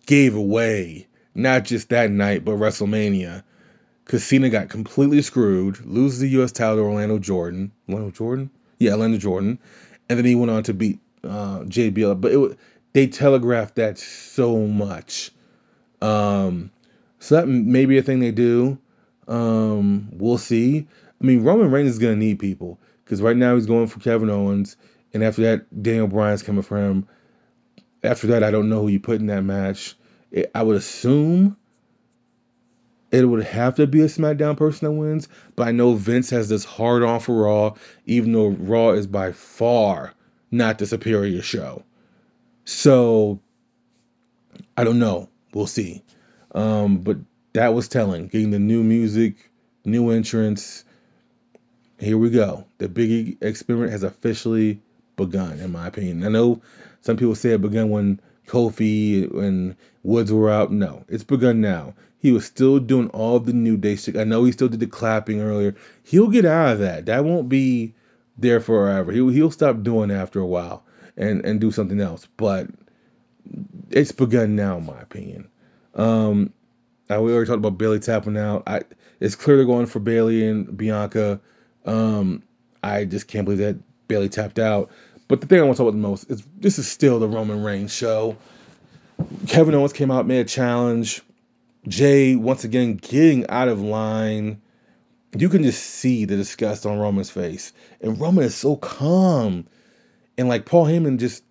gave away not just that night but WrestleMania, Cena got completely screwed, loses the U.S. title to Orlando Jordan, Orlando Jordan, yeah, Orlando Jordan, and then he went on to beat uh, JBL, but it they telegraphed that so much. Um, so that may be a thing they do. Um, we'll see. I mean, Roman Reigns is gonna need people because right now he's going for Kevin Owens, and after that, Daniel Bryan's coming for him. After that, I don't know who you put in that match. It, I would assume it would have to be a SmackDown person that wins, but I know Vince has this hard on for Raw, even though Raw is by far not the superior show. So I don't know. We'll see. Um, but that was telling. Getting the new music, new entrance. Here we go. The Biggie experiment has officially begun, in my opinion. I know some people say it began when Kofi and Woods were out. No, it's begun now. He was still doing all the new day shit. I know he still did the clapping earlier. He'll get out of that. That won't be there forever. He'll he'll stop doing after a while and and do something else. But it's begun now, in my opinion. Um, I, we already talked about Bayley tapping out. I it's clearly going for Bayley and Bianca. Um, I just can't believe that Bayley tapped out. But the thing I want to talk about the most is this is still the Roman Reigns show. Kevin Owens came out, made a challenge. Jey once again getting out of line. You can just see the disgust on Roman's face. And Roman is so calm and like Paul Heyman just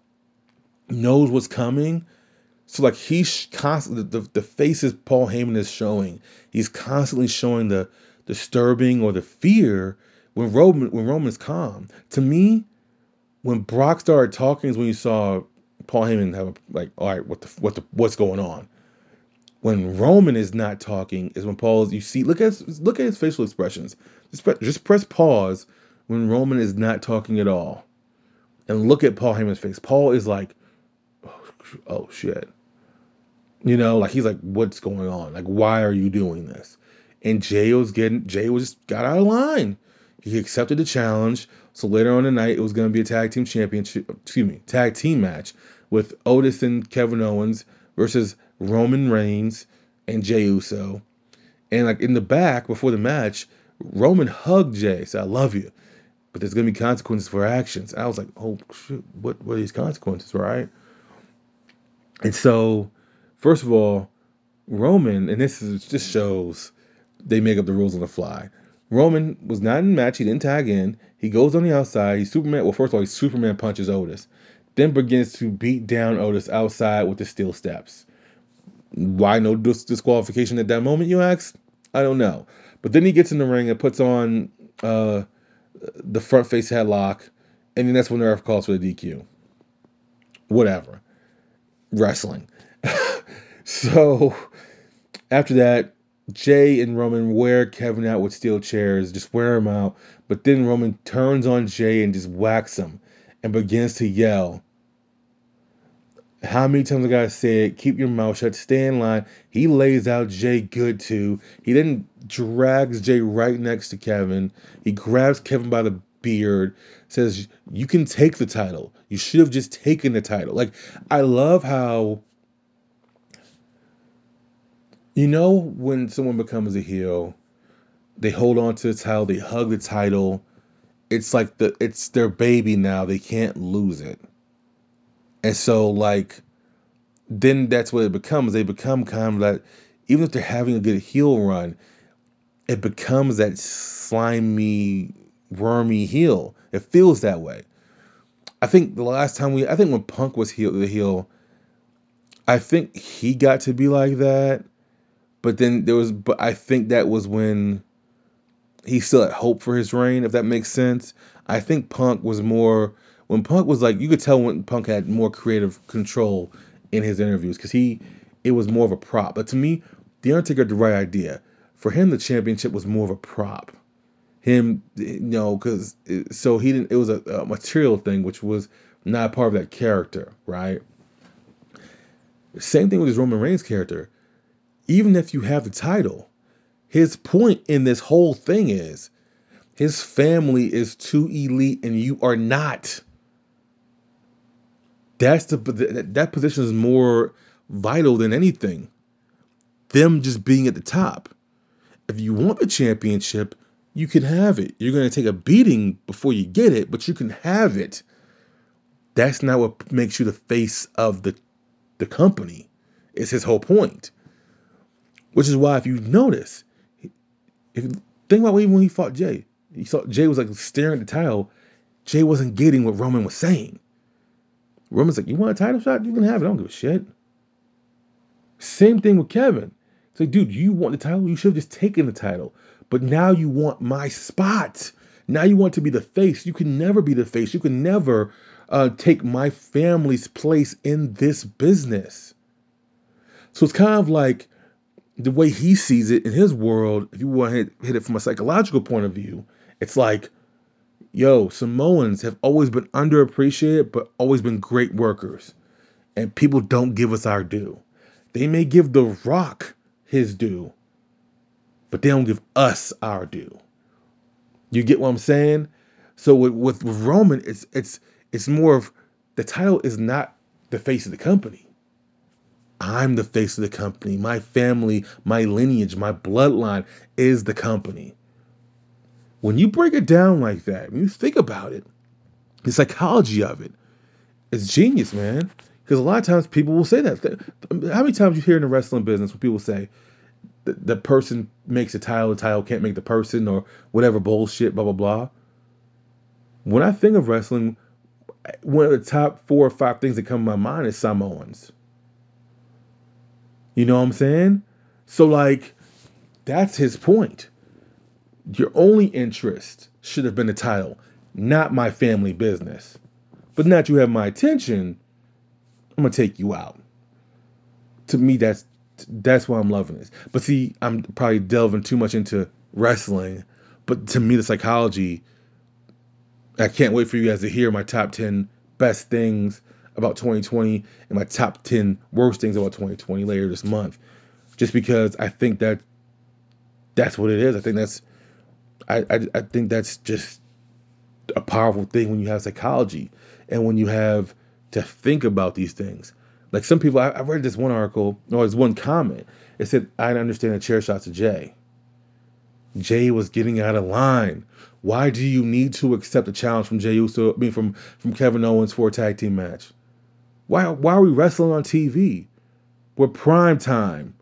knows what's coming. So like he's constantly the, the faces Paul Heyman is showing, he's constantly showing the disturbing or the fear when Roman when Roman's calm. To me, when Brock started talking is when you saw Paul Heyman have a, like, all right, what the what the what's going on? When Roman is not talking is when Paul's you see look at look at his facial expressions. Just press, just press pause when Roman is not talking at all and look at Paul Heyman's face. Paul is like, oh, oh shit. You know, like he's like, what's going on? Like, why are you doing this? And Jey was getting, Jey was just got out of line. He accepted the challenge. So later on the night, it was going to be a tag team championship, excuse me, tag team match with Otis and Kevin Owens versus Roman Reigns and Jey Uso. And like in the back before the match, Roman hugged Jey, said, I love you but there's gonna be consequences for actions. I was like, oh shit, what are these consequences, right? And so, first of all, Roman, and this is just shows they make up the rules on the fly. Roman was not in the match, he didn't tag in. He goes on the outside, he Superman well, first of all, he Superman punches Otis, then begins to beat down Otis outside with the steel steps. Why no dis- disqualification at that moment, you ask? I don't know. But then he gets in the ring and puts on uh, the front face headlock, and then that's when the ref calls for the DQ. Whatever. Wrestling. so after that, Jey and Roman wear Kevin out with steel chairs, just wear him out. But then Roman turns on Jey and just whacks him and begins to yell. How many times I gotta say it? Keep your mouth shut. Stay in line. He lays out Jey good too. He then drags Jey right next to Kevin. He grabs Kevin by the beard. Says you can take the title. You should have just taken the title. Like I love how. You know when someone becomes a heel, they hold on to the title. They hug the title. It's like the it's their baby now. They can't lose it. And so like then that's what it becomes. They become kind of like even if they're having a good heel run, it becomes that slimy, wormy heel. It feels that way. I think the last time we I think when Punk was heel the heel, I think he got to be like that. But then there was but I think that was when he still had hope for his reign, if that makes sense. I think Punk was more when Punk was like, you could tell when Punk had more creative control in his interviews because he, it was more of a prop. But to me, the Undertaker had the right idea. For him, the championship was more of a prop. Him, you know, because so he didn't. It was a, a material thing, which was not part of that character, right? Same thing with his Roman Reigns character. Even if you have the title, his point in this whole thing is his family is too elite and you are not that's the that position is more vital than anything. Them just being at the top. If you want the championship, you can have it. You're going to take a beating before you get it, but you can have it. That's not what makes you the face of the the company. It's his whole point. Which is why if you notice, if think about even when he fought Jey, he saw Jey was like staring at the title. Jey wasn't getting what Roman was saying. Roman's like, you want a title shot? You can have it. I don't give a shit. Same thing with Kevin. It's like, dude, you want the title? You should have just taken the title. But now you want my spot. Now you want to be the face. You can never be the face. You can never uh, take my family's place in this business. So it's kind of like the way he sees it in his world. If you want to hit, hit it from a psychological point of view, it's like yo, Samoans have always been underappreciated, but always been great workers. And people don't give us our due. They may give The Rock his due, but they don't give us our due. You get what I'm saying? So with, with, with Roman, it's it's it's more of the title is not the face of the company. I'm the face of the company. My family, my lineage, my bloodline is the company. When you break it down like that, when you think about it, the psychology of it, it's genius, man. Because a lot of times people will say that. How many times you hear in the wrestling business when people say the, the person makes a title, the title can't make the person, or whatever bullshit, blah blah blah. When I think of wrestling, one of the top four or five things that come to my mind is Samoans. You know what I'm saying? So like, that's his point. Your only interest should have been the title, not my family business. But now that you have my attention, I'm gonna take you out. To me, that's that's why I'm loving this. But see, I'm probably delving too much into wrestling. But to me, the psychology, I can't wait for you guys to hear my top 10 best things about 2020 and my top 10 worst things about 2020 later this month. Just because I think that that's what it is. I think that's I, I, I think that's just a powerful thing when you have psychology and when you have to think about these things. Like some people, I, I read this one article, or there's one comment. It said, I understand the chair shots of Jey. Jey was getting out of line. Why do you need to accept a challenge from Jey Uso, I mean from, from Kevin Owens for a tag team match? Why why are we wrestling on TV? We're prime time.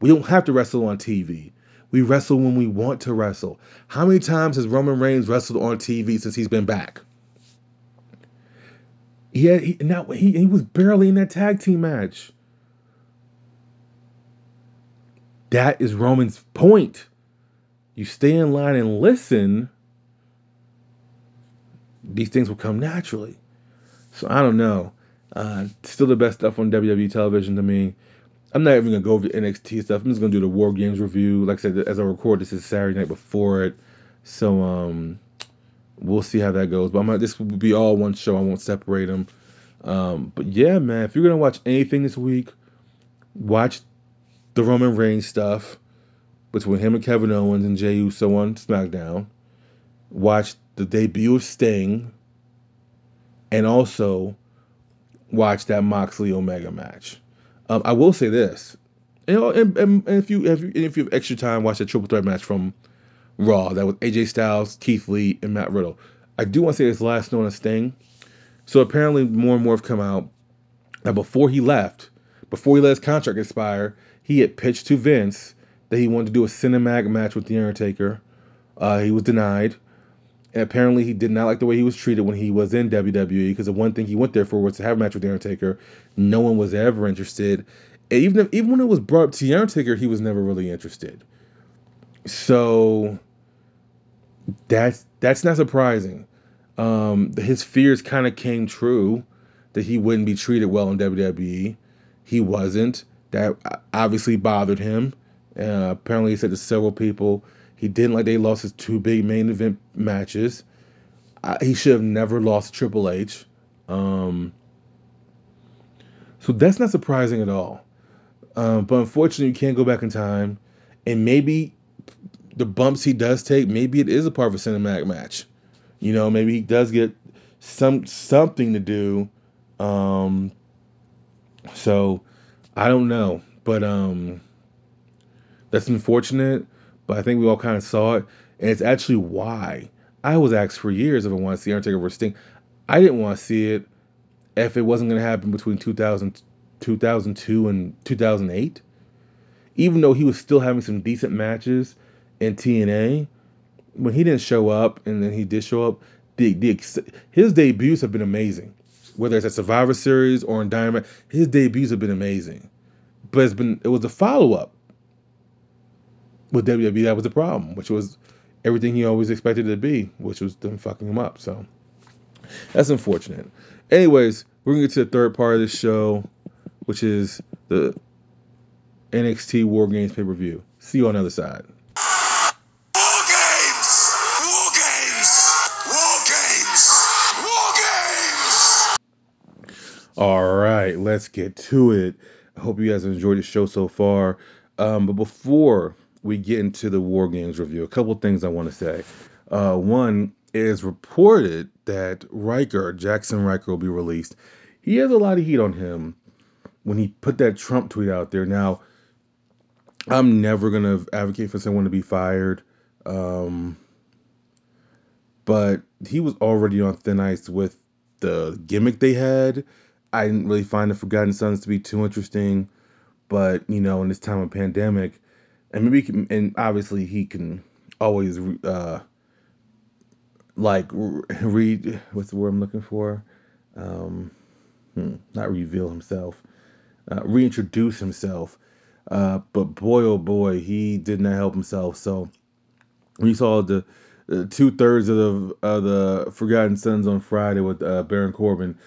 We don't have to wrestle on TV. We wrestle when we want to wrestle. How many times has Roman Reigns wrestled on TV since he's been back? He had, he, now he, he was barely in that tag team match. That is Roman's point. You stay in line and listen, these things will come naturally. So I don't know. Uh, still the best stuff on WWE television to me. I'm not even gonna go over the NXT stuff. I'm just gonna do the War Games review. Like I said, as I record, this is Saturday night before it, so um, we'll see how that goes. But I'm gonna, this will be all one show. I won't separate them. Um, but yeah, man, if you're gonna watch anything this week, watch the Roman Reigns stuff between him and Kevin Owens and Jey Uso on SmackDown. Watch the debut of Sting, and also watch that Moxley Omega match. Um, I will say this, you know, and, and, and if you if you if you have extra time, watch the triple threat match from Raw that was AJ Styles, Keith Lee, and Matt Riddle. I do want to say this last note on Sting. So apparently, more and more have come out that before he left, before he let his contract expire, he had pitched to Vince that he wanted to do a cinematic match with The Undertaker. Uh, he was denied. And apparently, he did not like the way he was treated when he was in WWE because the one thing he went there for was to have a match with The Undertaker. No one was ever interested. And even if, even when it was brought up to The Undertaker, he was never really interested. So that's that's not surprising. Um, his fears kind of came true that he wouldn't be treated well in WWE. He wasn't. That obviously bothered him. Uh, apparently, he said to several people he didn't like they lost his two big main event matches. he should have never lost Triple H. Um, so that's not surprising at all. Um, but unfortunately, you can't go back in time. And maybe the bumps he does take, maybe it is a part of a cinematic match. You know, maybe he does get some something to do. Um, so I don't know, but um, that's unfortunate but I think we all kind of saw it, and it's actually why I was asked for years if I want to see Undertaker versus Sting. I didn't want to see it if it wasn't going to happen between 2000, 2002 and 2008. Even though he was still having some decent matches in TNA, when he didn't show up and then he did show up, the, the his debuts have been amazing. Whether it's at Survivor Series or in his debuts have been amazing. But it's been it was a follow up with WWE, that was the problem, which was everything he always expected it to be, which was them fucking him up. So that's unfortunate. Anyways, we're gonna get to the third part of the show, which is the NXT War Games pay per view. See you on the other side. War games, war games, war games, war games. All right, let's get to it. I hope you guys enjoyed the show so far. Um, but before we get into the War Games review, a couple things I want to say. Uh, one is reported that Ryker, Jaxson Ryker, will be released. He has a lot of heat on him when he put that Trump tweet out there. Now, I'm never going to advocate for someone to be fired. Um, but he was already on thin ice with the gimmick they had. I didn't really find the Forgotten Sons to be too interesting. But, you know, in this time of pandemic, and maybe can, and obviously he can always uh like read what's the word I'm looking for? Um hmm, not reveal himself uh, reintroduce himself. Uh but boy oh boy he did not help himself. So we saw the uh, two thirds of the of the Forgotten Sons on Friday with uh, Baron Corbin.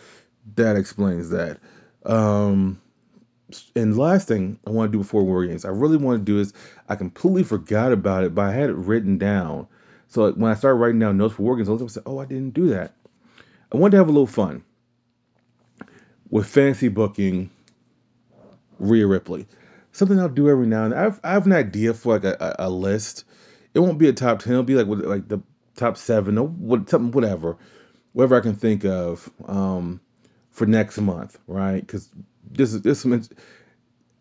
That explains that. Um and last thing I want to do before War Games, I really want to do is I completely forgot about it, but I had it written down. So when I started writing down notes for War Games, I was like, oh, I didn't do that. I wanted to have a little fun with fantasy booking Rhea Ripley. Something I'll do every now and then. I have, I have an idea for like a, a, a, list. It won't be a top ten. It'll be like like the top seven or what, something whatever, whatever I can think of um, for next month, right? Because this is this much.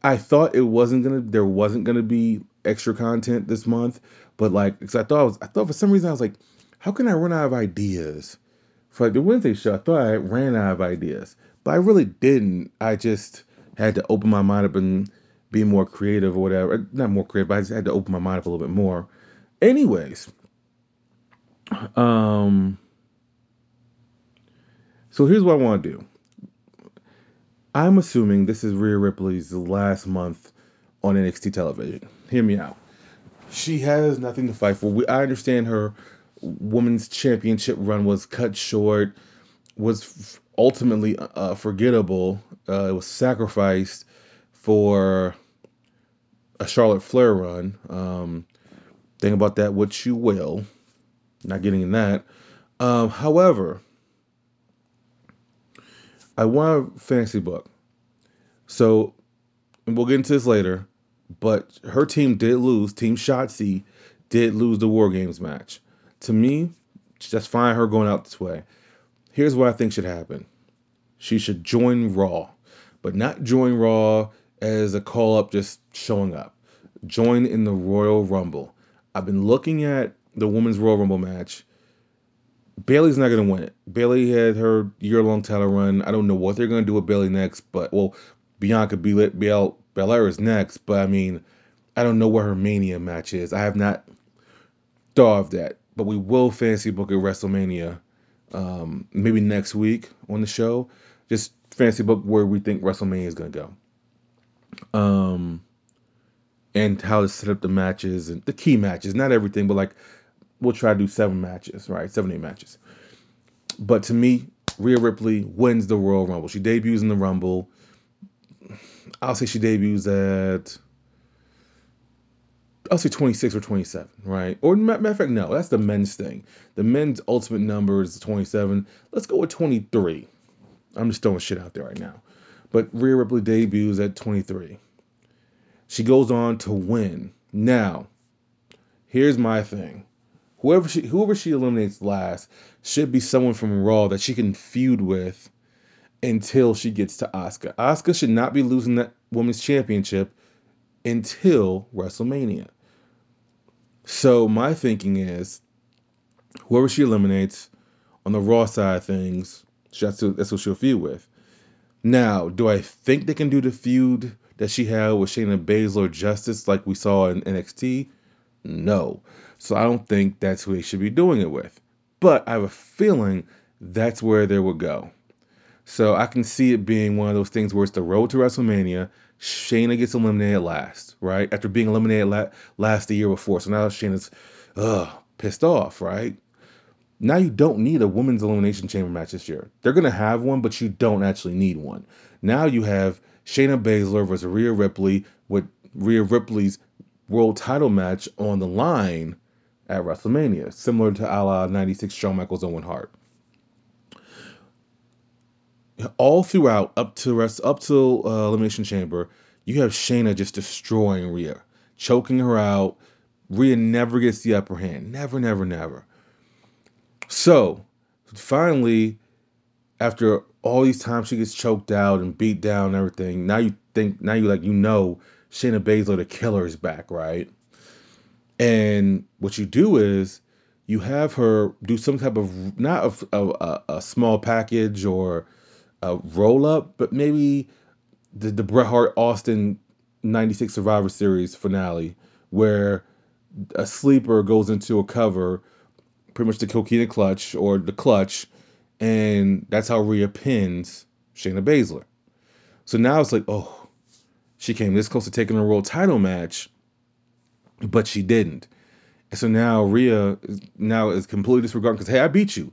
I thought it wasn't gonna there wasn't gonna be extra content this month, but like because I thought I was I thought for some reason I was like, how can I run out of ideas for like the Wednesday show? I thought I ran out of ideas, but I really didn't. I just had to open my mind up and be more creative or whatever. Not more creative, but I just had to open my mind up a little bit more. Anyways, um, so here's what I want to do. I'm assuming this is Rhea Ripley's last month on NXT television. Hear me out. She has nothing to fight for. We, I understand her women's championship run was cut short, was f- ultimately uh, forgettable. Uh, it was sacrificed for a Charlotte Flair run. Um, think about that what you will. Not getting in that. Um, however, I want a fantasy book. So, and we'll get into this later, but her team did lose. Team Shotzi did lose the War Games match. To me, just fine her going out this way. Here's what I think should happen. She should join Raw, but not join Raw as a call up just showing up. Join in the Royal Rumble. I've been looking at the women's Royal Rumble match. Bayley's not to win it. Bayley had her year long title run. I don't know what they're to do with Bayley next, but, well, Bianca Belair, Belair is next, but I mean, I don't know where her Mania match is. I have not thought of that, but we will fancy book at WrestleMania um, maybe next week on the show. Just fancy book where we think WrestleMania is to go. Um, and how to set up the matches and the key matches, not everything, but like we'll try to do seven matches, right? Seven, eight matches. But to me, Rhea Ripley wins the Royal Rumble. She debuts in the Rumble. I'll say she debuts at I'll say 26 or 27, right? Or matter of fact, no, that's the men's thing. The men's ultimate number is 27. Let's go with 23. I'm just throwing shit out there right now. But Rhea Ripley debuts at 23. She goes on to win. Now, here's my thing. Whoever she whoever she eliminates last should be someone from Raw that she can feud with until she gets to Asuka. Asuka should not be losing that women's championship until WrestleMania. So my thinking is, whoever she eliminates on the Raw side of things, that's, that's what she'll feud with. Now, do I think they can do the feud that she had with Shayna Baszler Justice like we saw in NXT? No. So I don't think that's who they should be doing it with. But I have a feeling that's where they will go. So I can see it being one of those things where it's the road to WrestleMania. Shayna gets eliminated last, right? After being eliminated la- last the year before. So now Shayna's ugh, pissed off, right? Now you don't need a women's elimination chamber match this year. They're gonna have one, but you don't actually need one. Now you have Shayna Baszler versus Rhea Ripley with Rhea Ripley's world title match on the line at WrestleMania, similar to a la 96 Shawn Michaels Owen Hart all throughout up to rest up to uh, elimination chamber, you have Shayna just destroying Rhea, choking her out. Rhea never gets the upper hand, never, never, never. So finally, after all these times she gets choked out and beat down and everything, now you think now you like you know Shayna Baszler the killer is back, right? And what you do is you have her do some type of not a, a, a small package or a roll up, but maybe the, the Bret Hart Austin 96 Survivor Series finale where a sleeper goes into a cover, pretty much the Coquina clutch or the clutch, and that's how Rhea pins Shayna Baszler. So now it's like, oh, she came this close to taking a world title match, but she didn't. And so now Rhea now is completely disregarding because hey, I beat you.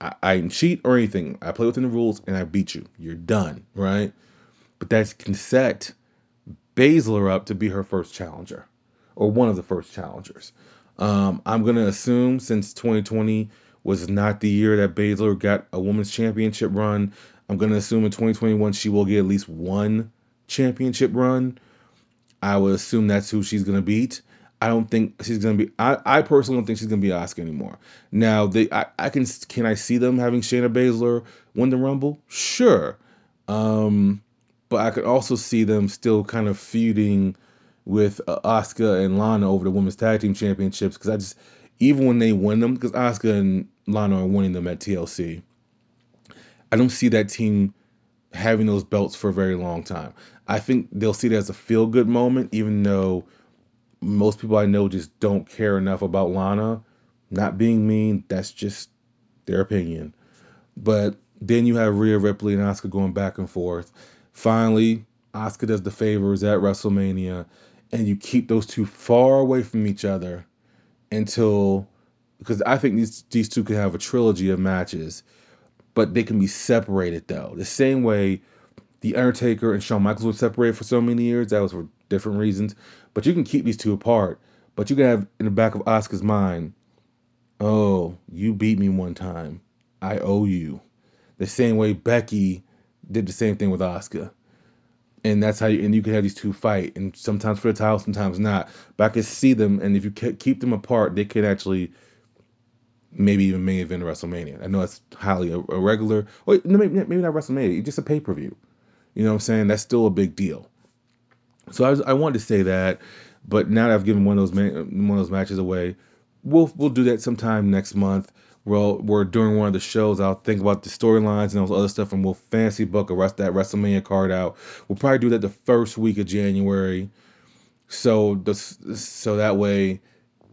I, I didn't cheat or anything. I play within the rules and I beat you. You're done, right? But that can set Baszler up to be her first challenger or one of the first challengers. Um, I'm to assume since 2020 was not the year that Baszler got a women's championship run, I'm to assume in 2021 she will get at least one championship run. I would assume that's who she's to beat. I don't think she's gonna be. I, I personally don't think she's gonna be Asuka anymore. Now they, I, I can can I see them having Shayna Baszler win the Rumble? Sure, um, but I could also see them still kind of feuding with uh, Asuka and Lana over the women's tag team championships because I just even when they win them because Asuka and Lana are winning them at TLC. I don't see that team having those belts for a very long time. I think they'll see it as a feel good moment, even though most people I know just don't care enough about Lana. Not being mean, that's just their opinion. But then you have Rhea Ripley and Asuka going back and forth. Finally, Asuka does the favors at WrestleMania, and you keep those two far away from each other until because I think these these two could have a trilogy of matches, but they can be separated though. The same way the Undertaker and Shawn Michaels were separated for so many years. That was for different reasons. But you can keep these two apart. But you can have in the back of Asuka's mind, oh, you beat me one time. I owe you. The same way Becky did the same thing with Asuka. And that's how you, and you can have these two fight, and sometimes for the title, sometimes not. But I can see them, and if you keep them apart, they could actually maybe even main event WrestleMania. I know it's highly irregular. No, maybe, maybe not WrestleMania, just a pay per view. You know what I'm saying? That's still a big deal. So I, was, I wanted to say that, but now that I've given one of those one of those matches away, we'll we'll do that sometime next month. Well, we're during one of the shows. I'll think about the storylines and all other stuff, and we'll fancy book a rest that WrestleMania card out. We'll probably do that the first week of January, so the so that way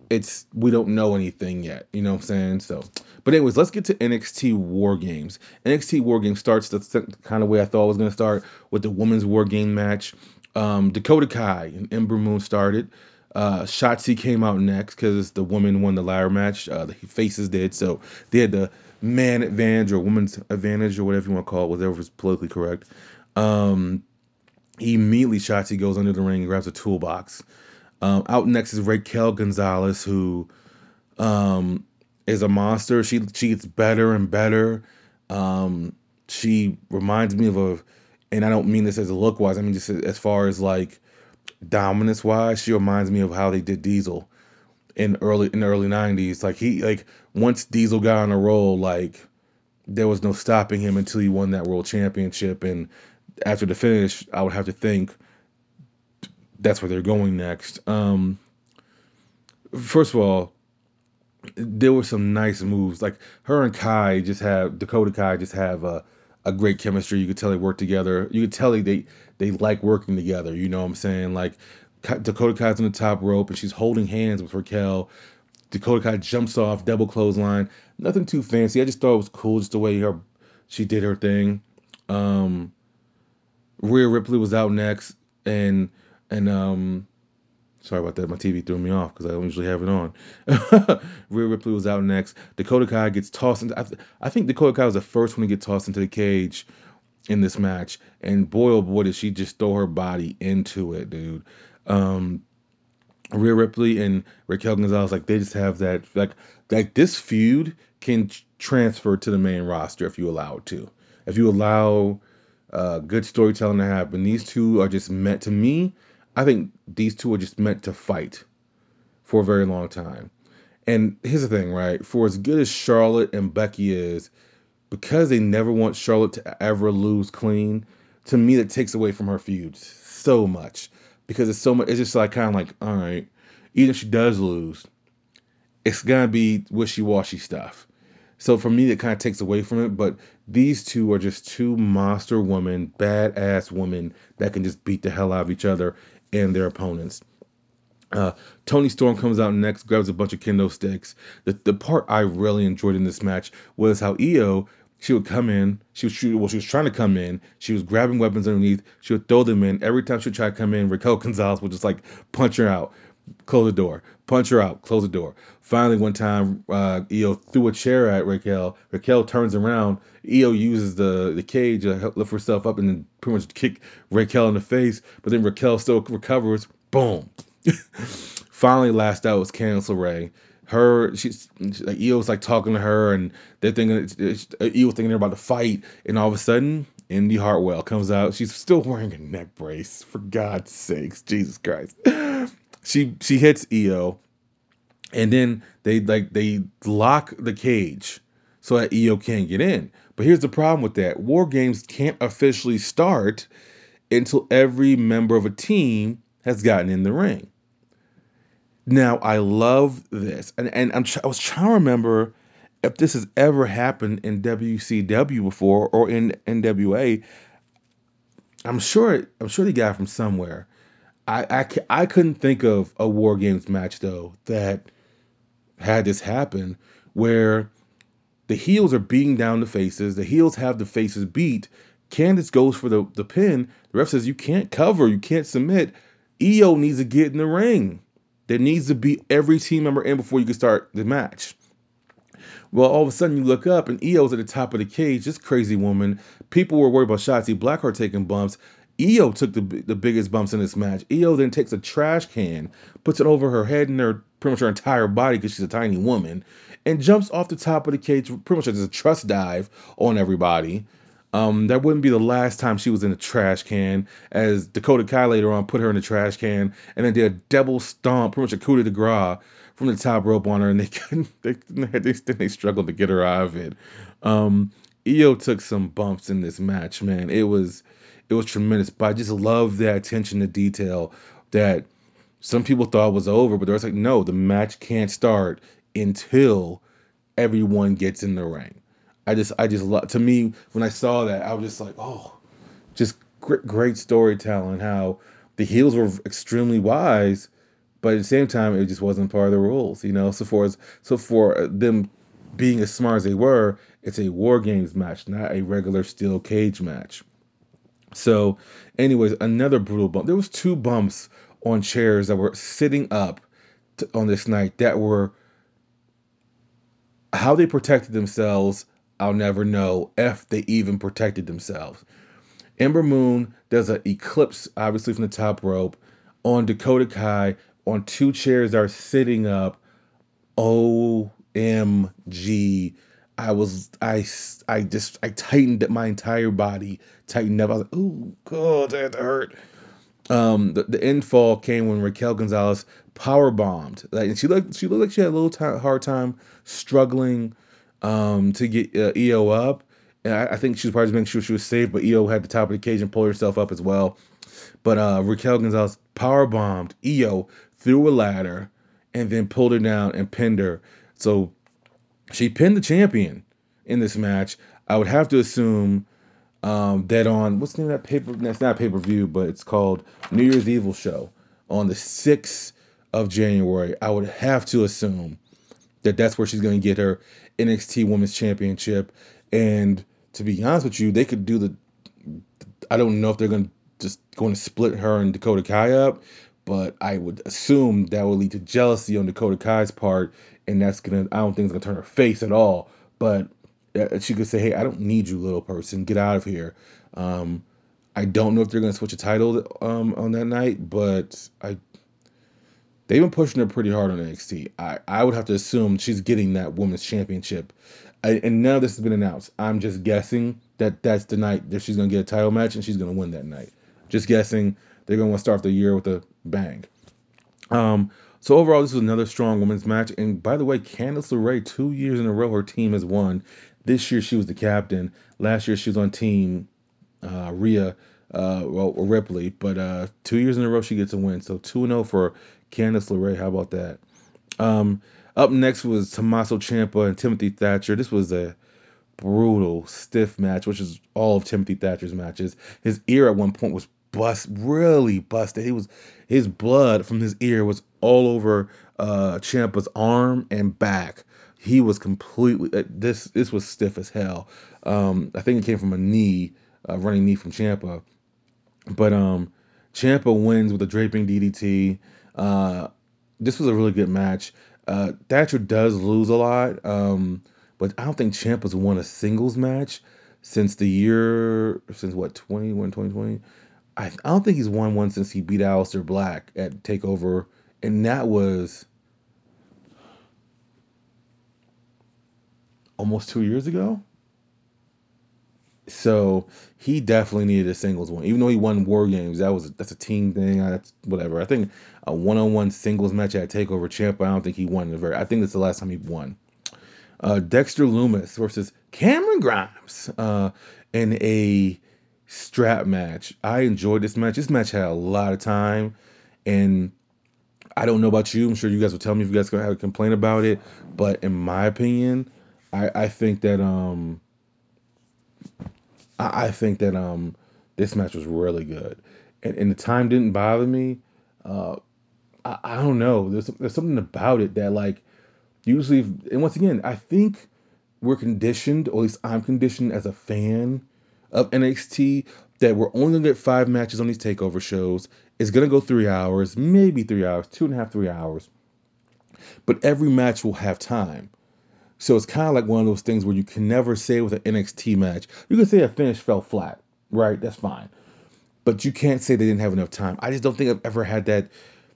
it's we don't know anything yet. You know what I'm saying? So, but anyways, let's get to NXT War Games. NXT War Games starts the kind of way I thought it was to start with the women's War Game match. Um, Dakota Kai and Ember Moon started. Uh, Shotzi came out next because the woman won the ladder match. Uh, the faces did, so they had the man advantage or woman's advantage or whatever you want to call it, whatever is politically correct. Um, immediately, Shotzi goes under the ring and grabs a toolbox. Um, out next is Raquel Gonzalez, who um, is a monster. She she gets better and better. Um, she reminds me of a, and I don't mean this as a look wise. I mean just as far as like dominance wise. She reminds me of how they did Diesel in early in the early '90s. Like he like once Diesel got on a roll, like there was no stopping him until he won that world championship. And after the finish, I would have to think that's where they're going next. Um, first of all, there were some nice moves. Like her and Kai just have Dakota Kai just have a, a great chemistry. You could tell they work together. You could tell they they like working together. You know what I'm saying? Like Dakota Kai's on the top rope and she's holding hands with Raquel. Dakota Kai jumps off, double clothesline. Nothing too fancy. I just thought it was cool just the way her she did her thing. Um, Rhea Ripley was out next, and and um, sorry about that. My TV threw me off because I don't usually have it on. Rhea Ripley was out next. Dakota Kai gets tossed into. I, I think Dakota Kai was the first one to get tossed into the cage in this match, and boy oh boy did she just throw her body into it, dude. Um, Rhea Ripley and Raquel Gonzalez, like they just have that like like this feud can transfer to the main roster if you allow it to. If you allow uh, good storytelling to happen, these two are just meant to me. I think these two are just meant to fight for a very long time. And here's the thing, right? For as good as Charlotte and Becky is, because they never want Charlotte to ever lose clean, to me that takes away from her feuds so much. Because it's so much it's just like kind of like, all right, even if she does lose, it's gonna be wishy-washy stuff. So for me, it kind of takes away from it. But these two are just two monster women, badass women that can just beat the hell out of each other and their opponents. Uh, Toni Storm comes out next, grabs a bunch of kendo sticks. The the part I really enjoyed in this match was how Io she would come in, she was well, she was trying to come in, she was grabbing weapons underneath, she would throw them in. Every time she would try to come in, Raquel Gonzalez would just like punch her out, close the door, punch her out, close the door. Finally, one time, uh, Io threw a chair at Raquel. Raquel turns around. Io uses the, the cage to help lift herself up and pretty much kick Raquel in the face. But then Raquel still recovers. Boom. Finally, last out was Candice Ray. Her, she's like Io's like talking to her, and they're thinking Io's thinking they're about to fight, and all of a sudden, Indi Hartwell comes out. She's still wearing a neck brace. For God's sakes, Jesus Christ! She she hits Io, and then they like they lock the cage so that Io can't get in. But here's the problem with that: War games can't officially start until every member of a team has gotten in the ring. Now, I love this, and and I'm, I was trying to remember if this has ever happened in WCW before or in NWA. I'm sure I'm sure they got it from somewhere. I, I, I couldn't think of a War Games match though that had this happen where the heels are beating down the faces, the heels have the faces beat. Candice goes for the, the pin. The ref says you can't cover, you can't submit. Io needs to get in the ring. There needs to be every team member in before you can start the match. Well, all of a sudden you look up and Io's at the top of the cage. This crazy woman. People were worried about Shotzi Blackheart taking bumps. Io took the the biggest bumps in this match. Io then takes a trash can, puts it over her head and her pretty much her entire body because she's a tiny woman, and jumps off the top of the cage pretty much as a trust dive on everybody. Um, that wouldn't be the last time she was in a trash can, as Dakota Kai later on put her in the trash can and then did a double stomp, pretty much a coup de grace from the top rope on her, and they couldn't, they, they, they struggled to get her out of it. Um, Io took some bumps in this match, man. It was it was tremendous, but I just love that attention to detail that some people thought was over, but they're like, no, the match can't start until everyone gets in the ring. I just, I just love. To me, when I saw that, I was just like, oh, just great, great storytelling. How the heels were extremely wise, but at the same time, it just wasn't part of the rules, you know. So for so for them being as smart as they were, it's a war games match, not a regular steel cage match. So, anyways, another brutal bump. There was two bumps on chairs that were sitting up on this night that were how they protected themselves. I'll never know if they even protected themselves. Ember Moon does an eclipse, obviously from the top rope, on Dakota Kai on two chairs that are sitting up. OMG. I was I I just I tightened my entire body, tightened up. I was like, "Ooh, God, that hurt." Um, the, the end fall came when Raquel Gonzalez power bombed. Like, and she looked she looked like she had a little hard time struggling um, to get uh, Io up. And I, I think she was probably making sure she was safe, but Io had the top of the cage and pulled herself up as well. But uh, Raquel Gonzalez power bombed Io through a ladder and then pulled her down and pinned her. So she pinned the champion in this match. I would have to assume um, that on what's the name of that paper? That's not pay per view, but it's called New Year's Evil show on the sixth of January. I would have to assume that that's where she's going to get her NXT Women's Championship. And to be honest with you, they could do the. I don't know if they're going to just going to split her and Dakota Kai up, but I would assume that would lead to jealousy on Dakota Kai's part, and that's gonna. I don't think it's gonna turn her face at all. But uh, she could say, "Hey, I don't need you, little person. Get out of here." Um, I don't know if they're gonna switch a title um, on that night, but I they've been pushing her pretty hard on NXT. I, I would have to assume she's getting that women's championship. I, and now this has been announced. I'm just guessing that that's the night that she's gonna get a title match and she's gonna win that night. Just guessing. They're gonna want to start the year with a bang. Um, so overall, this was another strong women's match. And by the way, Candice LeRae, two years in a row, her team has won. This year she was the captain. Last year she was on team uh, Rhea, uh, well Ripley, but uh, two years in a row she gets a win. So 2 0 for Candice LeRae. How about that? Um, up next was Tommaso Ciampa and Timothy Thatcher. This was a brutal, stiff match, which is all of Timothy Thatcher's matches. His ear at one point was bust, really busted. He was his blood from his ear was all over uh Ciampa's arm and back. He was completely uh, this this was stiff as hell. Um, I think it came from a knee, a running knee from Ciampa. But um, Ciampa wins with a draping DDT. Uh, this was a really good match. Uh, Thatcher does lose a lot, um, but I don't think Ciampa's won a singles match since the year since what 21 2020 I, I don't think he's won one since he beat Aleister Black at Takeover, and that was almost two years ago. So he definitely needed a singles one, even though he won War Games. That was that's a team thing. That's whatever. I think a one-on-one singles match at Takeover Champ. I don't think he won the very. I think that's the last time he won. Uh, Dexter Lumis versus Cameron Grimes uh, in a strap match. I enjoyed this match. This match had a lot of time, and I don't know about you. I'm sure you guys will tell me if you guys gonna have a complaint about it. But in my opinion, I, I think that um I, I think that um this match was really good, and, and the time didn't bother me. Uh, I, I don't know. There's there's something about it that like usually, and once again, I think we're conditioned, or at least I'm conditioned as a fan of NXT that we're only gonna get five matches on these takeover shows. It's gonna go three hours, maybe three hours, two and a half, three hours. But every match will have time. So it's kind of like one of those things where you can never say with an NXT match, you can say a finish fell flat, right? That's fine. But you can't say they didn't have enough time. I just don't think I've ever had that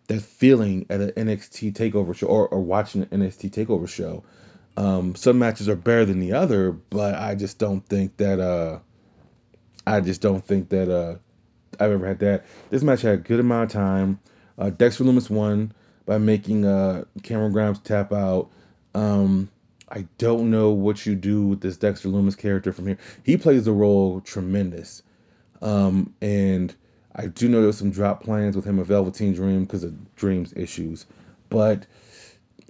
that feeling at an NXT takeover show or, or watching an NXT takeover show. Um, some matches are better than the other, but I just don't think that uh, I just don't think that uh, I've ever had that. This match had a good amount of time. Uh, Dexter Lumis won by making uh, Cameron Grimes tap out. Um, I don't know what you do with this Dexter Lumis character from here. He plays the role tremendous. Um, and I do know there's some drop plans with him at Velveteen Dream because of Dream's issues. But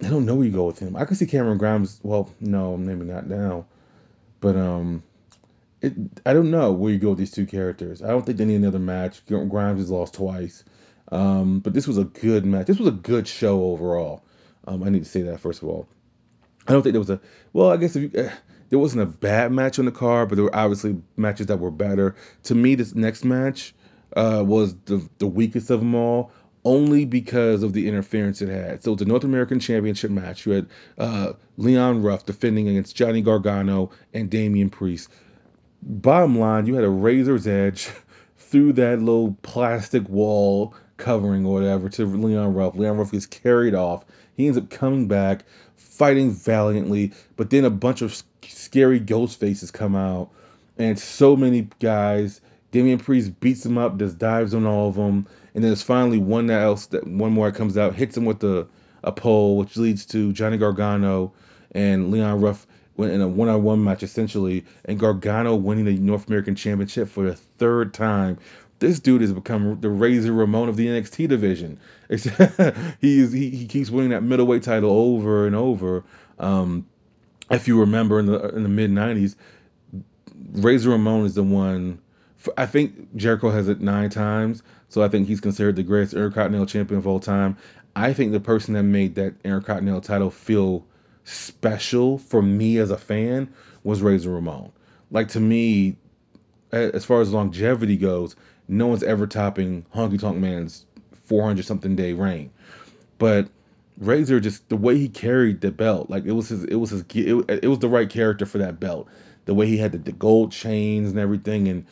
I don't know where you go with him. I could see Cameron Grimes. Well, no, maybe not now. But um, it I don't know where you go with these two characters. I don't think they need another match. Grimes has lost twice. Um, but this was a good match. This was a good show overall. Um, I need to say that first of all. I don't think there was a well. I guess you, uh, there wasn't a bad match on the card, but there were obviously matches that were better. To me, this next match uh, was the the weakest of them all, only because of the interference it had. So it's a North American Championship match. You had uh, Leon Ruff defending against Johnny Gargano and Damian Priest. Bottom line, you had a razor's edge through that little plastic wall covering or whatever to Leon Ruff. Leon Ruff gets carried off. He ends up coming back, fighting valiantly, but then a bunch of scary ghost faces come out, and so many guys. Damian Priest beats him up, does dives on all of them, and then there's finally one else that one more comes out, hits him with the a pole, which leads to Johnny Gargano and Leon Ruff in a one-on-one match essentially, and Gargano winning the North American Championship for the third time this dude has become the Razor Ramon of the NXT division. He, he keeps winning that middleweight title over and over. Um, if you remember in the in the mid '90s, Razor Ramon is the one. For, I think Jericho has it nine times, so I think he's considered the greatest Intercontinental champion of all time. I think the person that made that Intercontinental title feel special for me as a fan was Razor Ramon. Like to me, as far as longevity goes, no one's ever topping Honky Tonk Man's 400 something day reign. But Razor just the way he carried the belt, like it was his, it was his, it, it was the right character for that belt. The way he had the, the gold chains and everything, and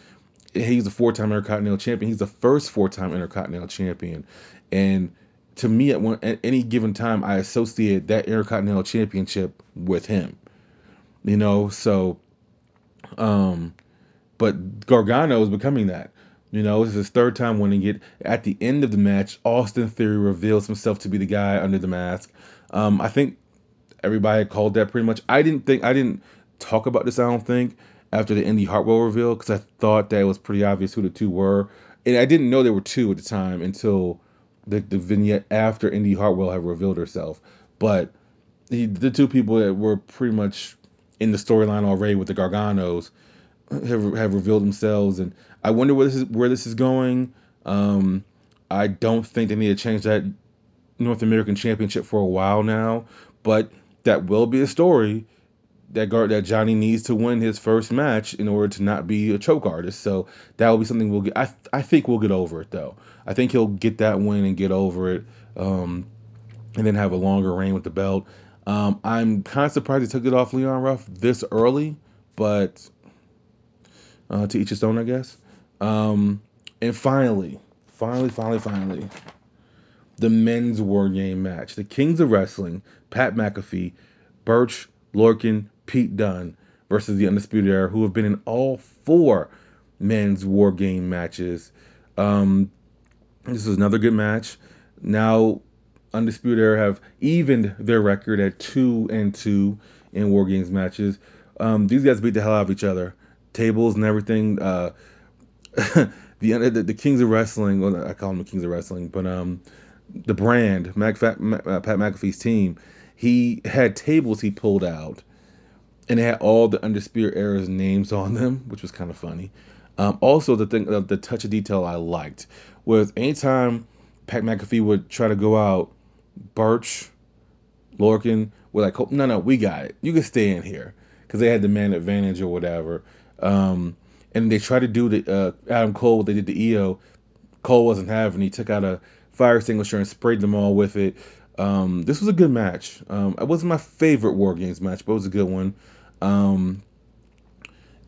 he's a four-time Intercontinental champion. He's the first four-time Intercontinental champion, and to me, at, one, at any given time, I associate that Intercontinental championship with him. You know, so, um, but Gargano is becoming that. You know, this is his third time winning it. At the end of the match, Austin Theory reveals himself to be the guy under the mask. Um, I think everybody called that pretty much. I didn't think I didn't talk about this. I don't think after the Indi Hartwell reveal because I thought that it was pretty obvious who the two were, and I didn't know there were two at the time until the, the vignette after Indi Hartwell had revealed herself. But the, the two people that were pretty much in the storyline already with the Garganos have, have revealed themselves, and I wonder where this is where this is going. Um, I don't think they need to change that North American Championship for a while now, but that will be a story that guard that Johnny needs to win his first match in order to not be a choke artist. So that will be something we'll get. I I think we'll get over it though. I think he'll get that win and get over it, um, and then have a longer reign with the belt. Um, I'm kind of surprised he took it off Leon Ruff this early, but uh, to each his own, I guess. Um, and finally, finally, finally, finally, the men's war game match. The Kings of Wrestling, Pat McAfee, Burch, Lorcan, Pete Dunne versus the Undisputed Era, who have been in all four men's war game matches. Um, this is another good match. Now, Undisputed Era have evened their record at two and two in war games matches. Um, these guys beat the hell out of each other tables and everything. Uh, the, the, the Kings of Wrestling, well, I call them the Kings of Wrestling, but um, the brand Mac, uh, Pat McAfee's team, he had tables he pulled out, and it had all the Undisputed Era's names on them, which was kind of funny. Um, also, the thing, the touch of detail I liked was anytime Pat McAfee would try to go out, Burch, Lorcan were like, oh, no, no, we got it. You can stay in here because they had the man advantage or whatever. Um, and they tried to do the uh, Adam Cole what they did to Io. Cole wasn't having. He took out a fire extinguisher and sprayed them all with it. Um, this was a good match. Um, it wasn't my favorite War Games match, but it was a good one. Um,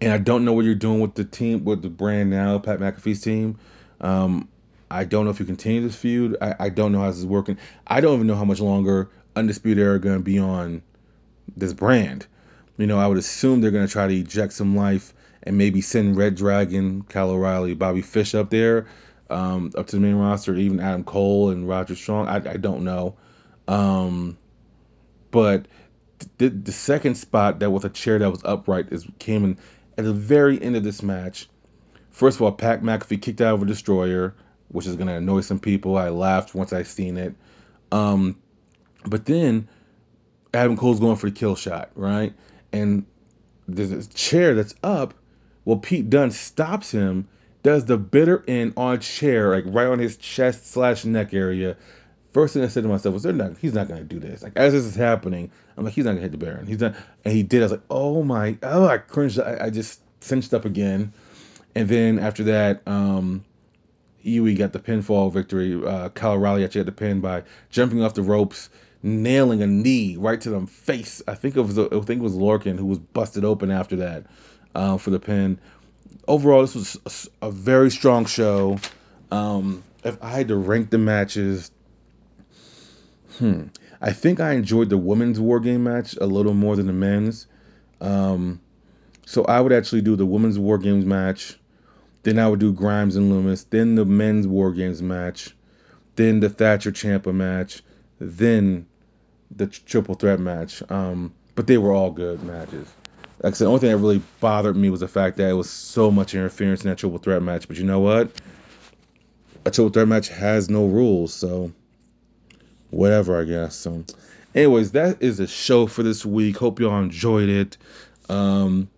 and I don't know what you're doing with the team, with the brand now, Pat McAfee's team. Um, I don't know if you continue this feud. I, I don't know how this is working. I don't even know how much longer Undisputed Era going to be on this brand. You know, I would assume they're going to try to eject some life and maybe send Red Dragon, Kyle O'Reilly, Bobby Fish up there, um, up to the main roster, even Adam Cole and Roger Strong. I, I don't know. Um, but the, the second spot that was a chair that was upright is came in at the very end of this match. First of all, Pat McAfee kicked out of a destroyer, which is gonna annoy some people. I laughed once I seen it. Um, but then Adam Cole's going for the kill shot, right? And there's a chair that's up. Well, Pete Dunne stops him, does the bitter end on chair, like right on his chest slash neck area. First thing I said to myself was, "They're not. He's not gonna do this." Like as this is happening, I'm like, "He's not gonna hit the Baron." He's not, and he did. I was like, "Oh my!" Oh, I cringed. I, I just cinched up again. And then after that, um, UE got the pinfall victory. Uh, Kyle O'Reilly actually got the pin by jumping off the ropes, nailing a knee right to the face. I think it was I think it was Lorcan who was busted open after that uh, for the pin. Overall, this was a, a very strong show. Um, if I had to rank the matches, hmm, I think I enjoyed the women's war game match a little more than the men's. Um, so I would actually do the women's war games match then I would do Grimes and Lumis. Then the men's War Games match. Then the Thatcher Ciampa match. Then the triple threat match. Um, but they were all good matches. Like I said, the only thing that really bothered me was the fact that it was so much interference in that triple threat match. But you know what? A triple threat match has no rules, so whatever, I guess. So, anyways, that is a show for this week. Hope y'all enjoyed it. Um,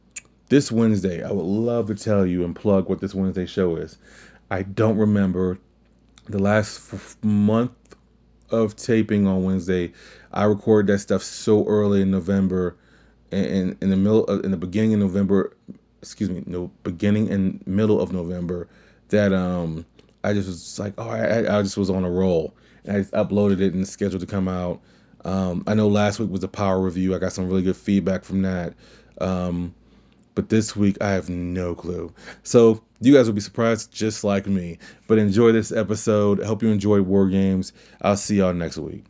this Wednesday, I would love to tell you and plug what this Wednesday show is. I don't remember the last f- month of taping on Wednesday. I recorded that stuff so early in November, and in the middle, of, in the beginning of November, excuse me, no, beginning and middle of November, that um, I just was like, oh, I, I just was on a roll, I uploaded it and scheduled to come out. Um, I know last week was a power review. I got some really good feedback from that. Um, but this week I have no clue. So you guys will be surprised just like me. But enjoy this episode. I hope you enjoy War Games. I'll see y'all next week.